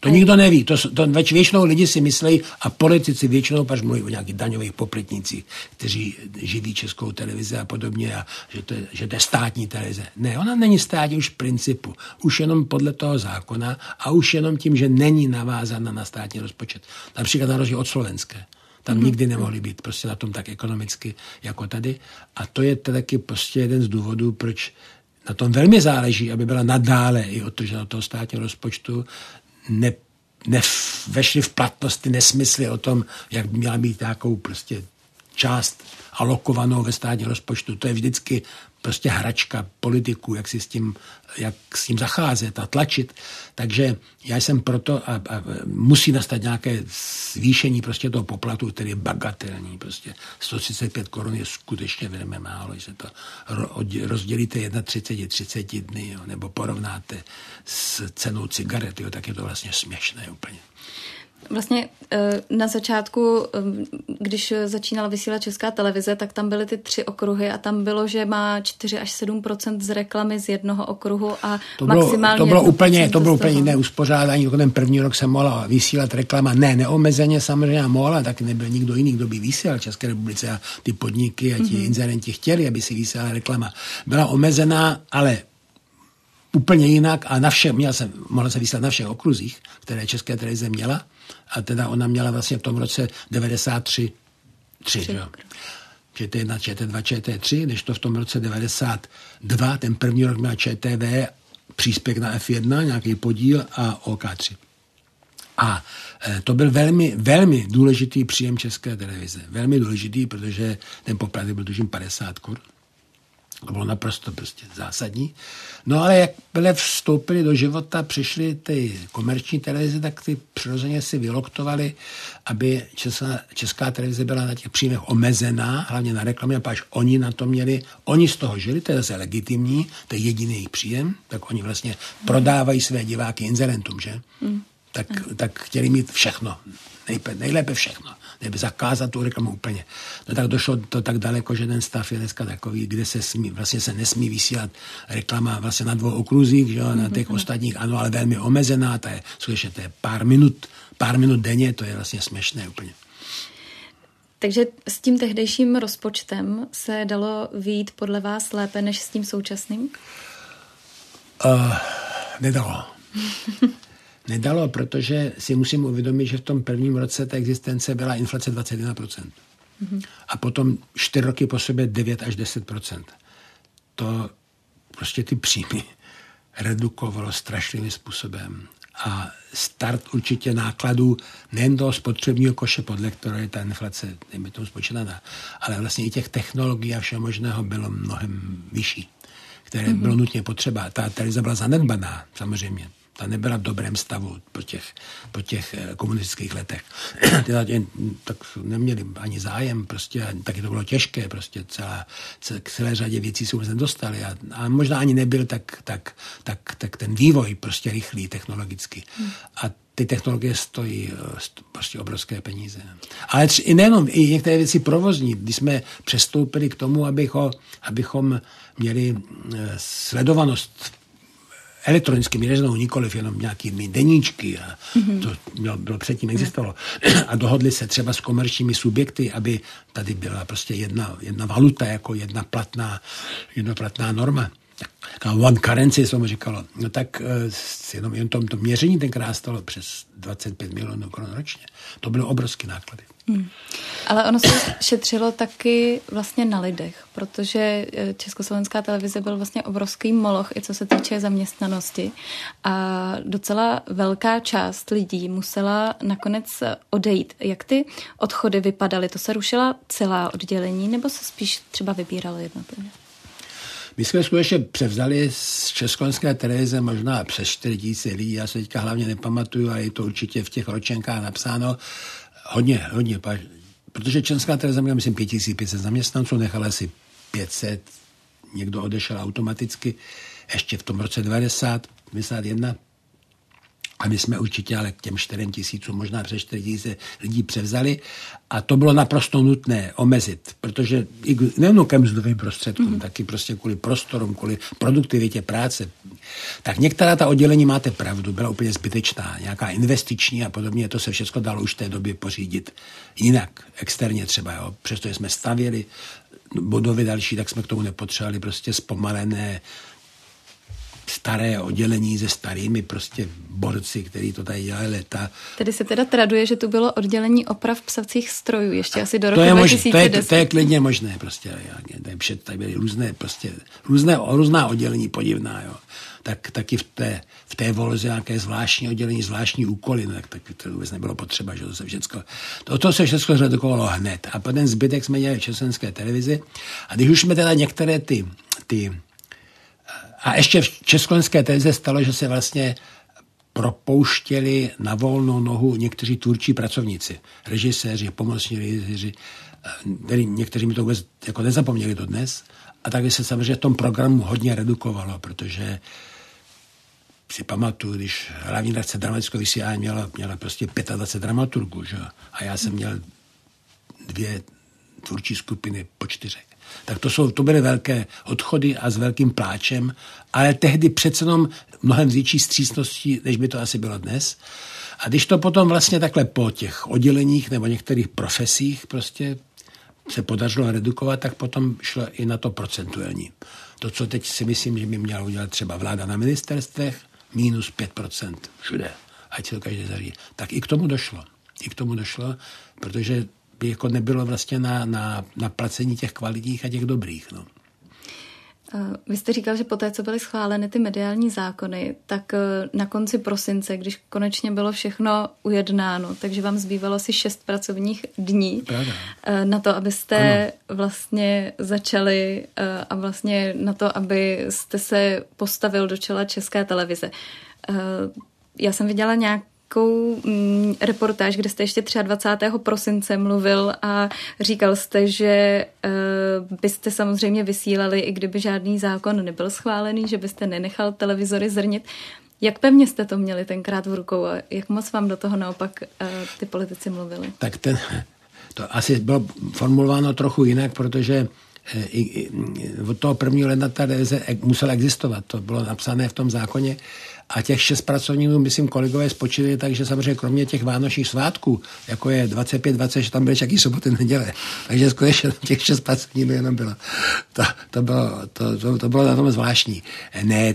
To nikdo neví. To, to většinou lidi si myslí a politici většinou paž mluví o nějakých daňových popletnicích, kteří živí českou televizi a podobně a že to, je, že to je státní televize. Ne, ona není státní už v principu. Už jenom podle toho zákona a už jenom tím, že není navázána na státní rozpočet. Například na rozdíl od Slovenské. Tam mm-hmm. nikdy nemohli být prostě na tom tak ekonomicky jako tady. A to je taky prostě jeden z důvodů, proč na tom velmi záleží, aby byla nadále i odtržena od toho státního rozpočtu, ne, ne vešly v platnost ty nesmysly o tom, jak by měla být nějakou prostě část alokovanou ve státním rozpočtu. To je vždycky prostě hračka politiků, jak si s tím, jak s tím zacházet a tlačit. Takže já jsem proto a, a musí nastat nějaké zvýšení prostě toho poplatu, který je bagatelní. Prostě 135 korun je skutečně velmi málo, že to rozdělíte 31 30 dny, jo, nebo porovnáte s cenou cigaret, jo, tak je to vlastně směšné úplně. Vlastně eh, na začátku, eh, když začínala vysílat Česká televize, tak tam byly ty tři okruhy a tam bylo, že má 4 až 7% z reklamy z jednoho okruhu a to bylo, maximálně to bylo úplně, to bylo úplně jiné uspořádání. Jako ten první rok se mohla vysílat reklama, ne neomezeně samozřejmě mohla, tak nebyl nikdo jiný, kdo by vysílal České republice a ty podniky a ti mm-hmm. inzerenti chtěli, aby si vysílala reklama. Byla omezená, ale úplně jinak a na všem, měla se, mohla se vysílat na všech okruzích, které České televize měla a teda ona měla vlastně v tom roce 93 3, že? ČT1, ČT2, ČT3, když to v tom roce 92, ten první rok měla ČTV, příspěch na F1, nějaký podíl a OK3. A e, to byl velmi, velmi důležitý příjem České televize. Velmi důležitý, protože ten poplatek byl tužím 50 korun. To bylo naprosto prostě zásadní. No ale jak byly vstoupili do života, přišly ty komerční televize, tak ty přirozeně si vyloktovali, aby česká, česká televize byla na těch příjmech omezená, hlavně na reklamě, a až oni na to měli, oni z toho žili, to je zase legitimní, to je jediný jejich příjem, tak oni vlastně prodávají své diváky inzerentům, že? Mm. Tak, tak chtěli mít všechno, nejlépe všechno nebo zakázat tu reklamu úplně. No tak došlo to tak daleko, že ten stav je dneska takový, kde se smí, vlastně se nesmí vysílat reklama vlastně na dvou okruzích, že, na těch mm-hmm. ostatních ano, ale velmi omezená, to je skutečně to je pár minut, pár minut denně, to je vlastně směšné úplně. Takže s tím tehdejším rozpočtem se dalo výjít podle vás lépe než s tím současným? Uh, nedalo. nedalo, protože si musím uvědomit, že v tom prvním roce té existence byla inflace 21%. Mm-hmm. A potom čtyři roky po sobě 9 až 10%. To prostě ty příjmy redukovalo strašlivým způsobem. A start určitě nákladů nejen toho spotřebního koše, podle kterého je ta inflace, nejme tomu spočítaná, ale vlastně i těch technologií a všeho možného bylo mnohem vyšší, které mm-hmm. bylo nutně potřeba. Ta televize byla zanedbaná, samozřejmě ta nebyla v dobrém stavu po těch, po těch eh, komunistických letech. Ty tak neměli ani zájem, prostě, taky to bylo těžké, prostě celá, k celé řadě věcí se vůbec nedostali a, a možná ani nebyl tak, tak, tak, tak ten vývoj prostě rychlý technologicky. Hmm. A ty technologie stojí eh, prostě obrovské peníze. Ale tři, i nejenom, i některé věci provozní. Když jsme přestoupili k tomu, abychom, abychom měli eh, sledovanost elektronickými neřenou, nikoliv jenom nějakými deníčky, a mm-hmm. to bylo, bylo předtím existovalo, a dohodli se třeba s komerčními subjekty, aby tady byla prostě jedna, jedna valuta, jako jedna platná, jedna platná norma. One currency, se mu říkalo. No tak eh, jenom, jen tom, to měření tenkrát stalo přes 25 milionů korun ročně. To byly obrovské náklady. Hmm. Ale ono se šetřilo taky vlastně na lidech, protože eh, Československá televize byl vlastně obrovský moloch, i co se týče zaměstnanosti. A docela velká část lidí musela nakonec odejít. Jak ty odchody vypadaly? To se rušila celá oddělení, nebo se spíš třeba vybíralo jednotlivě? My jsme skutečně převzali z Československé televize možná přes 4 tisíce lidí, já se teďka hlavně nepamatuju, ale je to určitě v těch ročenkách napsáno. Hodně, hodně, protože Česká televize měla, myslím, 5500 zaměstnanců, nechala asi 500, někdo odešel automaticky, ještě v tom roce 90, 91, a my jsme určitě ale k těm 4 tisícům, možná přes 4 tisíce lidí převzali a to bylo naprosto nutné omezit, protože i nejenom ke mzdovým prostředkům, mm. taky prostě kvůli prostorům, kvůli produktivitě práce. Tak některá ta oddělení, máte pravdu, byla úplně zbytečná, nějaká investiční a podobně, to se všechno dalo už v té době pořídit jinak, externě třeba, jo. přestože jsme stavěli budovy další, tak jsme k tomu nepotřebovali prostě zpomalené staré oddělení se starými prostě borci, kteří to tady dělali leta. Tedy se teda traduje, že tu bylo oddělení oprav psacích strojů, ještě asi do roku to je 2010. Mož, to, je, to je klidně možné, prostě. Tady, tady byly různé, prostě, různé, různá oddělení podivná, jo. Tak, taky v té, v té volze nějaké zvláštní oddělení, zvláštní úkoly, no, tak, tak to vůbec nebylo potřeba, že to se všechno, to, to se všechno zredukovalo hned. A potom zbytek jsme dělali v české televizi. A když už jsme teda některé ty, ty a ještě v Československé televize stalo, že se vlastně propouštěli na volnou nohu někteří tvůrčí pracovníci, režiséři, pomocní režiséři, který někteří mi to vůbec jako nezapomněli do dnes. A tak se samozřejmě v tom programu hodně redukovalo, protože si pamatuju, když hlavní redakce dramatického vysílání měla, měla prostě 25 dramaturgů, že? a já jsem měl dvě tvůrčí skupiny po čtyřech. Tak to, jsou, to byly velké odchody a s velkým pláčem, ale tehdy přece jenom mnohem větší střísností, než by to asi bylo dnes. A když to potom vlastně takhle po těch odděleních nebo některých profesích prostě se podařilo redukovat, tak potom šlo i na to procentuální. To, co teď si myslím, že by měla udělat třeba vláda na ministerstvech, minus 5% všude, ať se to každý zaří. Tak i k tomu došlo. I k tomu došlo, protože by jako nebylo vlastně na, na, na placení těch kvalitních a těch dobrých. No. Eh, vy jste říkal, že poté, co byly schváleny ty mediální zákony, tak eh, na konci prosince, když konečně bylo všechno ujednáno, takže vám zbývalo asi šest pracovních dní Pravda. Eh, na to, abyste ano. vlastně začali a vlastně na to, abyste se postavil do čela České televize. Já jsem viděla nějak takovou mm, reportáž, kde jste ještě 23. prosince mluvil a říkal jste, že uh, byste samozřejmě vysílali, i kdyby žádný zákon nebyl schválený, že byste nenechal televizory zrnit. Jak pevně jste to měli tenkrát v rukou a jak moc vám do toho naopak uh, ty politici mluvili? Tak ten, to asi bylo formulováno trochu jinak, protože eh, i, i, od toho prvního ledna ta revize musela existovat. To bylo napsané v tom zákoně a těch šest pracovníků, myslím, kolegové spočili tak, že samozřejmě kromě těch vánočních svátků, jako je 25, 20, že tam byly všaký soboty, neděle. Takže skutečně těch šest pracovníků jenom bylo. To, to, bylo, to, to, to bylo na tom zvláštní. Ne,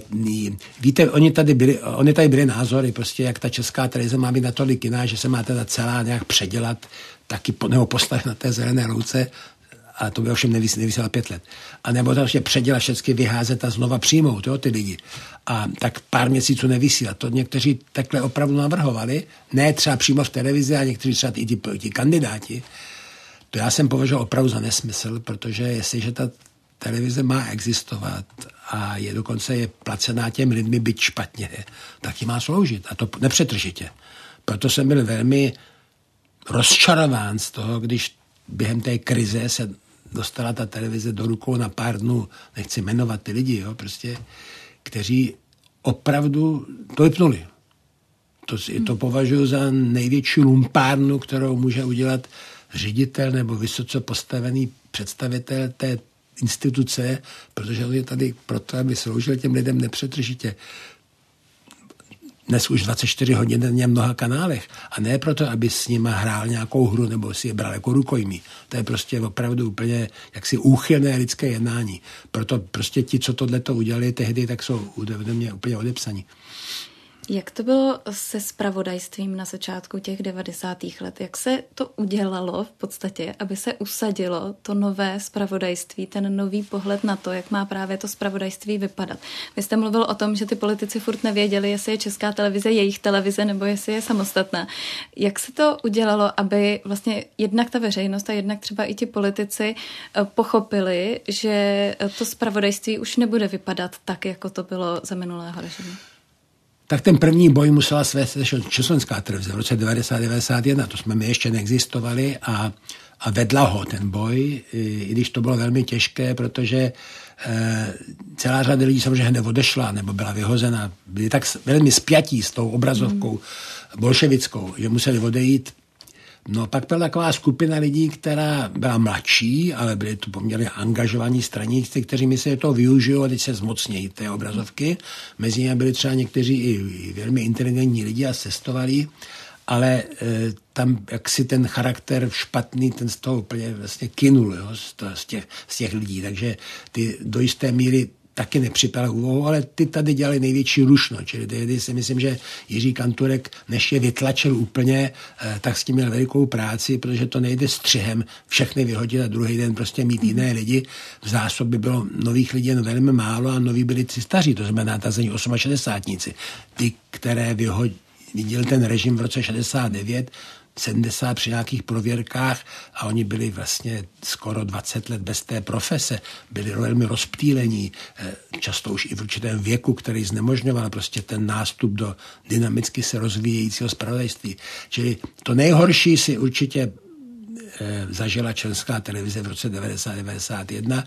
víte, oni tady byli, oni tady byli názory, prostě jak ta česká televize má být natolik jiná, že se má teda celá nějak předělat, taky po, nebo postavit na té zelené louce, a to by ovšem nevysílal pět let. A nebo to ještě předělat všechny vyházet a znova přijmout, jo, ty lidi. A tak pár měsíců nevysílat. To někteří takhle opravdu navrhovali, ne třeba přímo v televizi, a někteří třeba i ti, ti kandidáti. To já jsem považoval opravdu za nesmysl, protože jestliže ta televize má existovat a je dokonce je placená těm lidmi byť špatně, tak ji má sloužit. A to nepřetržitě. Proto jsem byl velmi rozčarován z toho, když během té krize se dostala ta televize do rukou na pár dnů, nechci jmenovat ty lidi, jo, prostě, kteří opravdu to vypnuli. To, to považuji za největší lumpárnu, kterou může udělat ředitel nebo vysoce postavený představitel té instituce, protože on je tady proto, aby sloužil těm lidem nepřetržitě. Dnes už 24 hodin denně mnoha kanálech. A ne proto, aby s nimi hrál nějakou hru nebo si je bral jako rukojmí. To je prostě opravdu úplně jaksi úchylné lidské jednání. Proto prostě ti, co tohle to udělali tehdy, tak jsou ode mě úplně odepsaní. Jak to bylo se spravodajstvím na začátku těch 90. let? Jak se to udělalo v podstatě, aby se usadilo to nové spravodajství, ten nový pohled na to, jak má právě to spravodajství vypadat? Vy jste mluvil o tom, že ty politici furt nevěděli, jestli je česká televize jejich televize nebo jestli je samostatná. Jak se to udělalo, aby vlastně jednak ta veřejnost a jednak třeba i ti politici eh, pochopili, že to spravodajství už nebude vypadat tak, jako to bylo za minulého režimu? Tak ten první boj musela svést Československá televize v roce 1991, to jsme my ještě neexistovali a, a vedla ho ten boj, i když to bylo velmi těžké, protože e, celá řada lidí samozřejmě hned odešla nebo byla vyhozena, byli tak velmi spjatí s tou obrazovkou mm. bolševickou, že museli odejít No pak byla taková skupina lidí, která byla mladší, ale byli to poměrně angažovaní straníci, kteří mi se to využijou a teď se zmocnějí té obrazovky. Mezi nimi byli třeba někteří i, velmi inteligentní lidi a cestovali, ale e, tam jaksi ten charakter špatný, ten z toho úplně vlastně kinul jo, z, to, z, těch, z těch lidí. Takže ty do jisté míry taky nepřipala úvahu, ale ty tady dělali největší rušno. Čili tehdy si myslím, že Jiří Kanturek, než je vytlačil úplně, eh, tak s tím měl velikou práci, protože to nejde střihem všechny vyhodit a druhý den prostě mít jiné lidi. V zásobě bylo nových lidí jen velmi málo a noví byli tři staří, to znamená tazení 68. Ty, které vyhodili viděl ten režim v roce 69, 70 při nějakých prověrkách a oni byli vlastně skoro 20 let bez té profese, byli velmi rozptýlení, eh, často už i v určitém věku, který znemožňoval prostě ten nástup do dynamicky se rozvíjejícího spravodajství. Čili to nejhorší si určitě eh, zažila česká televize v roce 1991.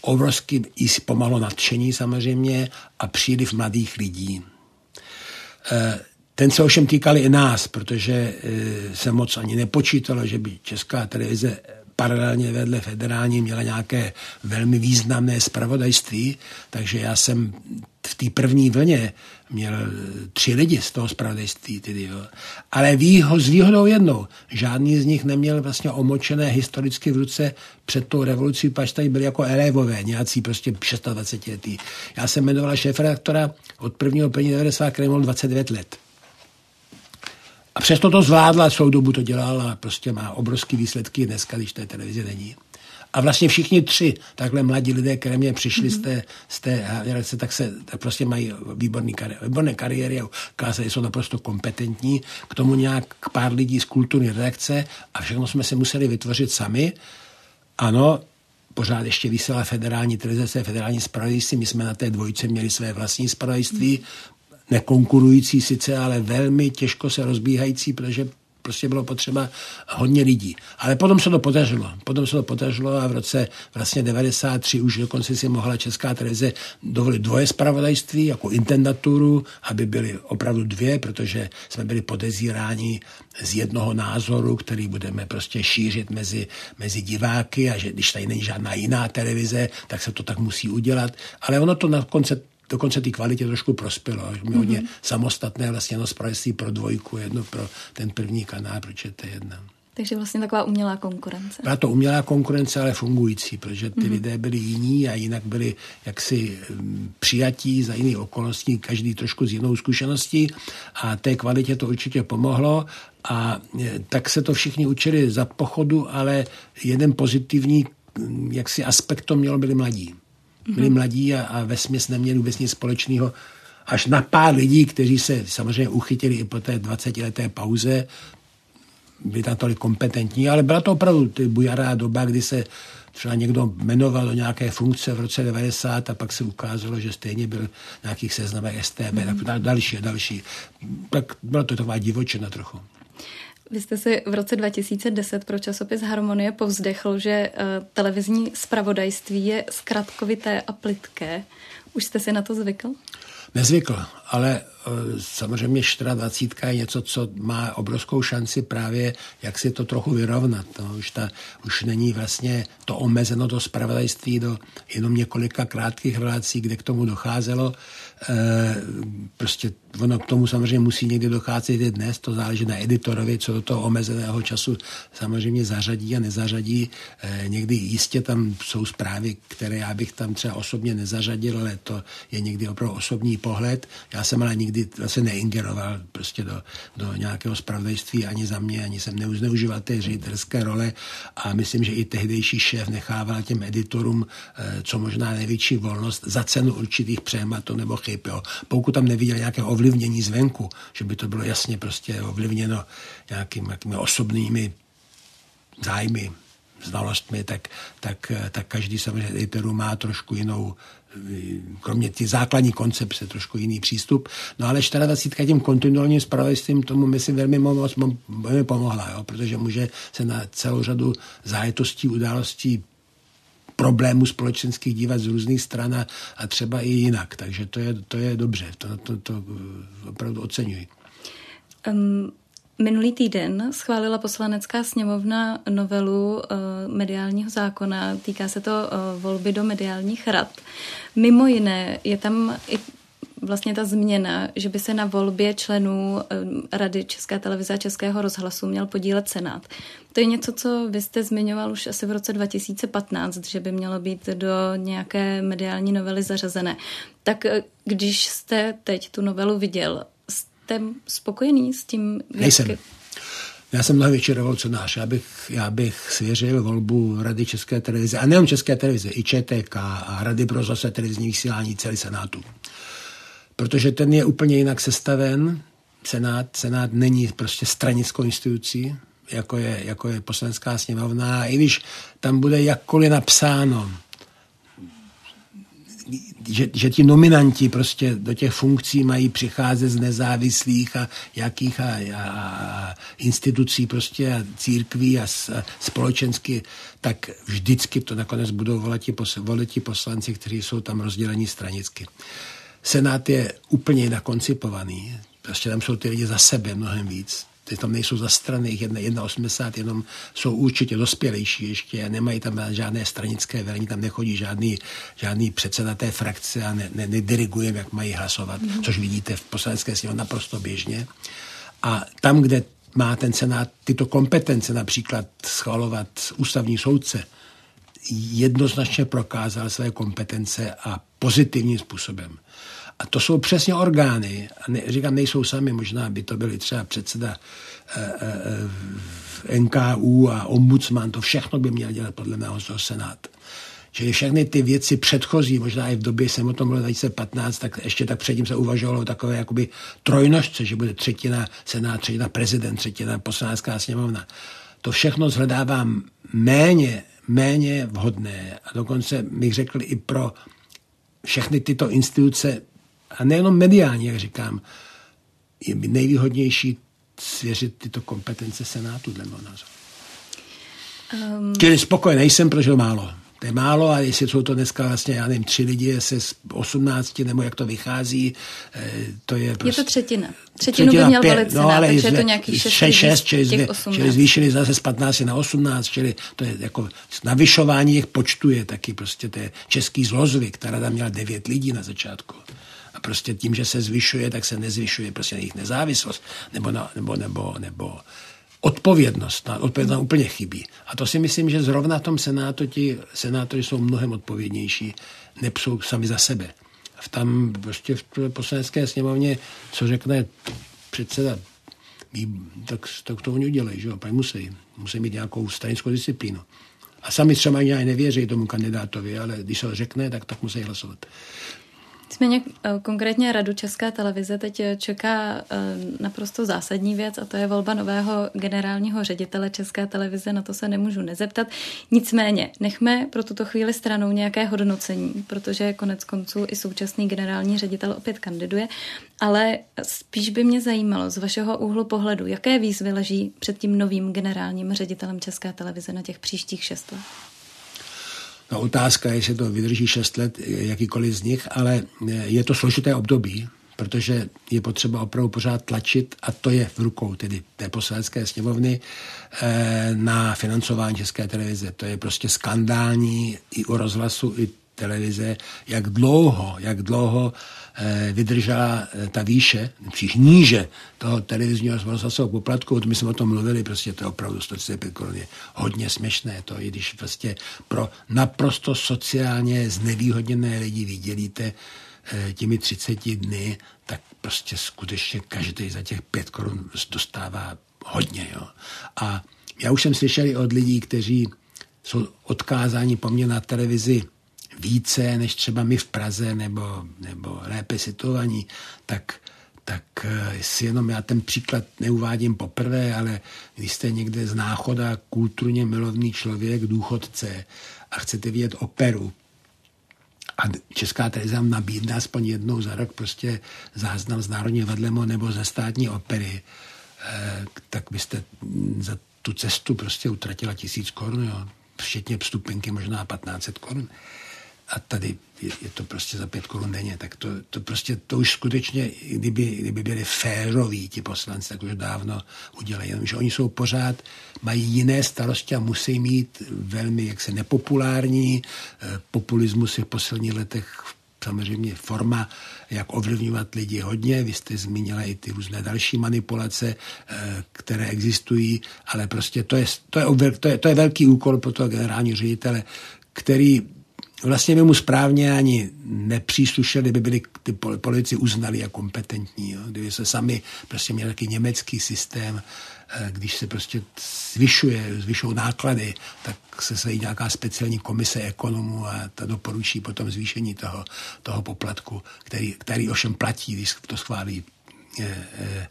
Obrovský jí si pomohlo nadšení samozřejmě a příliv mladých lidí. Eh, ten se ovšem týkali i nás, protože e, se moc ani nepočítalo, že by česká televize paralelně vedle federální měla nějaké velmi významné spravodajství, takže já jsem v té první vlně měl tři lidi z toho spravodajství. Tedy, jo. Ale výho, s výhodou jednou, žádný z nich neměl vlastně omočené historicky v ruce před tou revolucí, pač tady byli jako elevové, nějací prostě 26 letý. Já jsem jmenoval šéf redaktora od prvního plní 90, který měl 29 let. A přesto to zvládla, celou dobu to dělala a prostě má obrovské výsledky dneska, když té televize není. A vlastně všichni tři takhle mladí lidé, které mě přišli mm-hmm. z té, z té tak se tak prostě mají výborný kari- výborné kariéry a ukázali, jsou naprosto kompetentní. K tomu nějak pár lidí z kulturní redakce a všechno jsme se museli vytvořit sami. Ano, pořád ještě vysílala federální televize, federální spravodajství. My jsme na té dvojce měli své vlastní spravodajství nekonkurující sice, ale velmi těžko se rozbíhající, protože prostě bylo potřeba hodně lidí. Ale potom se to podařilo. Potom se to podařilo a v roce vlastně 93 už dokonce si mohla Česká televize dovolit dvoje zpravodajství jako intendaturu, aby byly opravdu dvě, protože jsme byli podezíráni z jednoho názoru, který budeme prostě šířit mezi, mezi diváky a že když tady není žádná jiná televize, tak se to tak musí udělat. Ale ono to na konce dokonce ty kvalitě trošku prospělo. Až mm-hmm. hodně samostatné vlastně jedno zpravodajství pro dvojku, jedno pro ten první kanál, pro ČT1. Takže vlastně taková umělá konkurence. Byla to umělá konkurence, ale fungující, protože ty mm-hmm. lidé byli jiní a jinak byli jaksi mm, přijatí za jiných okolností, každý trošku s jinou zkušeností a té kvalitě to určitě pomohlo a e, tak se to všichni učili za pochodu, ale jeden pozitivní mm, jaksi aspekt to mělo byli mladí byli mm-hmm. mladí a, a ve směs neměli vůbec nic společného až na pár lidí, kteří se samozřejmě uchytili i po té 20-leté pauze, byli tam tolik kompetentní, ale byla to opravdu ty bujará doba, kdy se třeba někdo jmenoval do nějaké funkce v roce 90 a pak se ukázalo, že stejně byl v nějakých seznamech STB, mm-hmm. tak další a další. Tak byla to taková divočina trochu. Vy jste si v roce 2010 pro časopis Harmonie povzdechl, že uh, televizní spravodajství je zkratkovité a plitké. Už jste si na to zvykl? Nezvykl, ale samozřejmě 24 je něco, co má obrovskou šanci právě, jak si to trochu vyrovnat. No, už, ta, už není vlastně to omezeno do spravodajství do jenom několika krátkých relací, kde k tomu docházelo. E, prostě ono k tomu samozřejmě musí někdy docházet i dnes, to záleží na editorovi, co do toho omezeného času samozřejmě zařadí a nezařadí. E, někdy jistě tam jsou zprávy, které já bych tam třeba osobně nezařadil, ale to je někdy opravdu osobní pohled. Já jsem ale nikdy vlastně neingeroval prostě do, do nějakého spravodajství ani za mě, ani jsem neužíval té ředitelské role a myslím, že i tehdejší šéf nechával těm editorům e, co možná největší volnost za cenu určitých přehmatů nebo chyb. Jo. Pokud tam neviděl nějaké ovlivnění zvenku, že by to bylo jasně prostě ovlivněno nějakými, osobnými zájmy, znalostmi, tak, tak, tak každý samozřejmě editoru má trošku jinou, kromě ty základní koncepce, trošku jiný přístup. No ale 24 tím kontinuálním spravodajstvím tomu myslím velmi, moc, velmi pomohla, jo, protože může se na celou řadu zájetostí, událostí problémů společenských dívat z různých stran a, a třeba i jinak. Takže to je, to je dobře, to, to, to opravdu oceňuji. Um, Minulý týden schválila poslanecká sněmovna novelu uh, mediálního zákona. Týká se to uh, volby do mediálních rad. Mimo jiné je tam i vlastně ta změna, že by se na volbě členů uh, Rady České televize a Českého rozhlasu měl podílet Senát. To je něco, co vy jste zmiňoval už asi v roce 2015, že by mělo být do nějaké mediální novely zařazené. Tak když jste teď tu novelu viděl, jste spokojený s tím? Nejsem. Já jsem mnohem větší revolucionář. Já bych, já bych svěřil volbu Rady České televize, a nejen České televize, i ČTK a Rady pro zase televizní vysílání celý Senátu. Protože ten je úplně jinak sestaven. Senát, Senát není prostě stranickou institucí, jako je, jako je poslanecká sněmovna. I když tam bude jakkoliv napsáno, že, že ti nominanti prostě do těch funkcí mají přicházet z nezávislých a jakých a, a, a institucí prostě a církví a, a společensky, tak vždycky to nakonec budou volit ti, volit ti poslanci, kteří jsou tam rozdělení stranicky. Senát je úplně jinak koncipovaný. Prostě tam jsou ty lidi za sebe mnohem víc ty tam nejsou zastraných, 1,80, jenom jsou určitě dospělejší ještě, nemají tam žádné stranické velení, tam nechodí žádný, žádný předseda té frakce a ne, ne, nedirigujeme, jak mají hlasovat, mm-hmm. což vidíte v poslanecké sněmovně naprosto běžně. A tam, kde má ten senát tyto kompetence, například schvalovat ústavní soudce, jednoznačně prokázal své kompetence a pozitivním způsobem. A to jsou přesně orgány, a ne, říkám, nejsou sami, možná by to byly třeba předseda e, e, NKU a ombudsman, to všechno by měl dělat podle mého Senát. Čili všechny ty věci předchozí, možná i v době jsem o tom mluvil 2015, tak ještě tak předtím se uvažovalo o takové jakoby trojnožce, že bude třetina senát, třetina prezident, třetina poslanecká sněmovna. To všechno zhledávám méně, méně vhodné a dokonce bych řekl i pro všechny tyto instituce a nejenom mediální, jak říkám, je nejvýhodnější svěřit tyto kompetence Senátu, dle mého názoru. Um... Čili spokojený nejsem, protože málo. To je málo a jestli jsou to dneska vlastně, já nevím, tři lidi se z 18, nebo jak to vychází, eh, to je prostě... Je to třetina. Třetinu třetina by měl pět, volit no, ale takže je to nějaký 6, 6, 6 čili, zve, čili zvýšili zase z 15 na 18, čili to je jako navyšování jejich počtu je taky prostě, to je český zlozvyk, která tam měla 9 lidí na začátku. Prostě tím, že se zvyšuje, tak se nezvyšuje prostě jejich nezávislost nebo, na, nebo, nebo, nebo odpovědnost. Na odpovědnost úplně chybí. A to si myslím, že zrovna v tom senátu ti senátoři jsou mnohem odpovědnější, nepsou sami za sebe. V tam prostě v poslanecké sněmovně, co řekne předseda, tak, tak to oni udělají, že jo, pak musí. Musí mít nějakou stranickou disciplínu. A sami třeba ani nevěří tomu kandidátovi, ale když se ho řekne, tak tak musí hlasovat. Nicméně eh, konkrétně Radu České televize teď eh, čeká eh, naprosto zásadní věc a to je volba nového generálního ředitele České televize, na to se nemůžu nezeptat. Nicméně nechme pro tuto chvíli stranou nějaké hodnocení, protože konec konců i současný generální ředitel opět kandiduje, ale spíš by mě zajímalo z vašeho úhlu pohledu, jaké výzvy leží před tím novým generálním ředitelem České televize na těch příštích šest let. No, otázka je, jestli to vydrží 6 let, jakýkoliv z nich, ale je to složité období protože je potřeba opravdu pořád tlačit, a to je v rukou tedy té poslanecké sněmovny, eh, na financování České televize. To je prostě skandální i u rozhlasu, i televize, jak dlouho, jak dlouho eh, vydržela eh, ta výše, příš níže toho televizního rozhlasového poplatku, my jsme o tom mluvili, prostě to je opravdu 135 korun je hodně směšné, to i když prostě pro naprosto sociálně znevýhodněné lidi vydělíte eh, těmi 30 dny, tak prostě skutečně každý za těch 5 korun dostává hodně. Jo. A já už jsem slyšel od lidí, kteří jsou odkázáni po mně na televizi více než třeba my v Praze nebo, nebo lépe situovaní, tak, tak eh, si jenom já ten příklad neuvádím poprvé, ale když jste někde z náchoda kulturně milovný člověk, důchodce a chcete vidět operu, a Česká televize vám nabídne aspoň jednou za rok prostě záznam z Národního vadlemo nebo ze státní opery, eh, tak byste za tu cestu prostě utratila tisíc korun, jo. včetně vstupenky možná 1500 korun a tady je, to prostě za pět korun denně, tak to, to prostě, to už skutečně, kdyby, kdyby byli féroví ti poslanci, tak už dávno udělají, jenomže oni jsou pořád, mají jiné starosti a musí mít velmi jaksi nepopulární, eh, populismus je v posledních letech samozřejmě forma, jak ovlivňovat lidi hodně. Vy jste zmínila i ty různé další manipulace, eh, které existují, ale prostě to je, to je, to je, to je velký úkol pro toho generálního ředitele, který vlastně by mu správně ani nepříslušeli, kdyby byli ty politici uznali jako kompetentní. Jo? Kdyby se sami prostě měli taky německý systém, eh, když se prostě zvyšuje, zvyšují náklady, tak se sejí nějaká speciální komise ekonomů a ta doporučí potom zvýšení toho, toho poplatku, který, který ovšem platí, když to schválí eh, eh,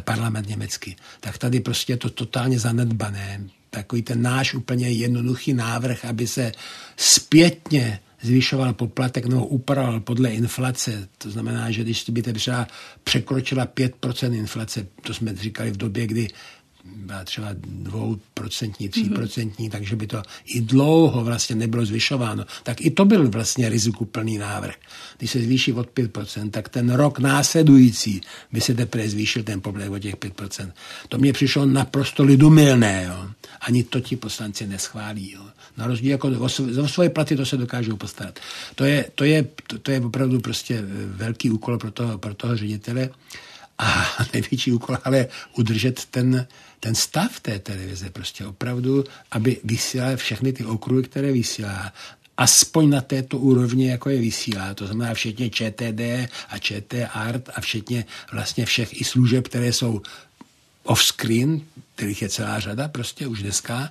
parlament německý. Tak tady prostě je to totálně zanedbané takový ten náš úplně jednoduchý návrh, aby se zpětně zvyšoval poplatek nebo upravoval podle inflace. To znamená, že když by třeba překročila 5% inflace, to jsme říkali v době, kdy byla třeba dvouprocentní, tříprocentní, mm-hmm. takže by to i dlouho vlastně nebylo zvyšováno. Tak i to byl vlastně rizikuplný návrh. Když se zvýší od 5%, tak ten rok následující by se teprve zvýšil ten poplatek o těch 5%. To mě přišlo naprosto lidumilné. Jo. Ani to ti poslanci neschválí. Jo. Na rozdíl jako za svoje platy to se dokážou postarat. To je, to je, to, to je opravdu prostě velký úkol pro toho, pro toho ředitele a největší úkol ale udržet ten, ten stav té televize prostě opravdu, aby vysílala všechny ty okruhy, které vysílá, aspoň na této úrovni, jako je vysílá. To znamená všetně ČTD a ČT Art a všetně vlastně všech i služeb, které jsou off-screen, kterých je celá řada prostě už dneska,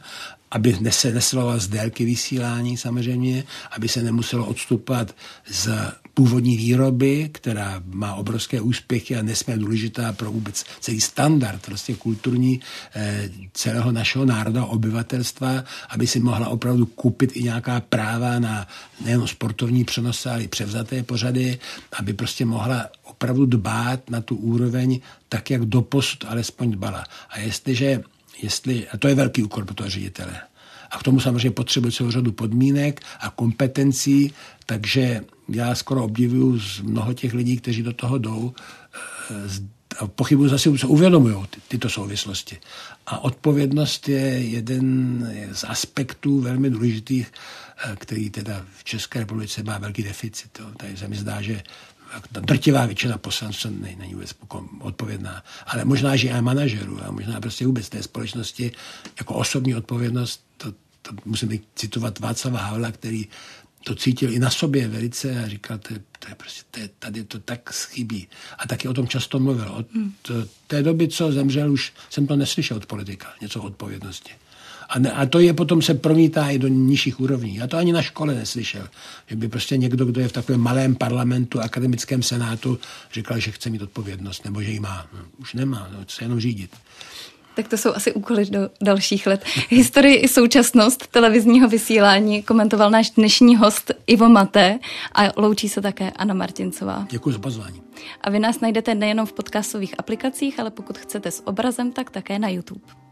aby se nesloval z délky vysílání samozřejmě, aby se nemuselo odstupovat z původní výroby, která má obrovské úspěchy a nesmírně důležitá pro vůbec celý standard prostě kulturní eh, celého našeho národa, obyvatelstva, aby si mohla opravdu koupit i nějaká práva na nejen sportovní přenosy, ale i převzaté pořady, aby prostě mohla opravdu dbát na tu úroveň tak, jak doposud alespoň dbala. A jestliže, jestli, a to je velký úkol pro toho ředitele, a k tomu samozřejmě potřebuje celou řadu podmínek a kompetencí, takže já skoro obdivuju z mnoho těch lidí, kteří do toho jdou, eh, a pochybuji zase, co uvědomují ty, tyto souvislosti. A odpovědnost je jeden z aspektů velmi důležitých, eh, který teda v České republice má velký deficit. Tady se mi zdá, že ta drtivá většina poslanců není vůbec odpovědná. Ale možná, že i manažerů a možná prostě vůbec té společnosti jako osobní odpovědnost, to, to musím citovat Václava Havla, který to cítil i na sobě velice a říkal, to je, to je prostě, to je, tady to tak schybí. A taky o tom často mluvil. Od hmm. té doby, co zemřel, už jsem to neslyšel od politika, něco o odpovědnosti. A, ne, a to je potom se promítá i do nižších úrovní. Já to ani na škole neslyšel. Že by prostě někdo, kdo je v takovém malém parlamentu, akademickém senátu, říkal, že chce mít odpovědnost, nebo že ji má. No, už nemá, no, chce jenom řídit. Tak to jsou asi úkoly do dalších let. Historii i současnost televizního vysílání komentoval náš dnešní host Ivo Mate a loučí se také Anna Martincová. Děkuji za pozvání. A vy nás najdete nejenom v podcastových aplikacích, ale pokud chcete s obrazem, tak také na YouTube.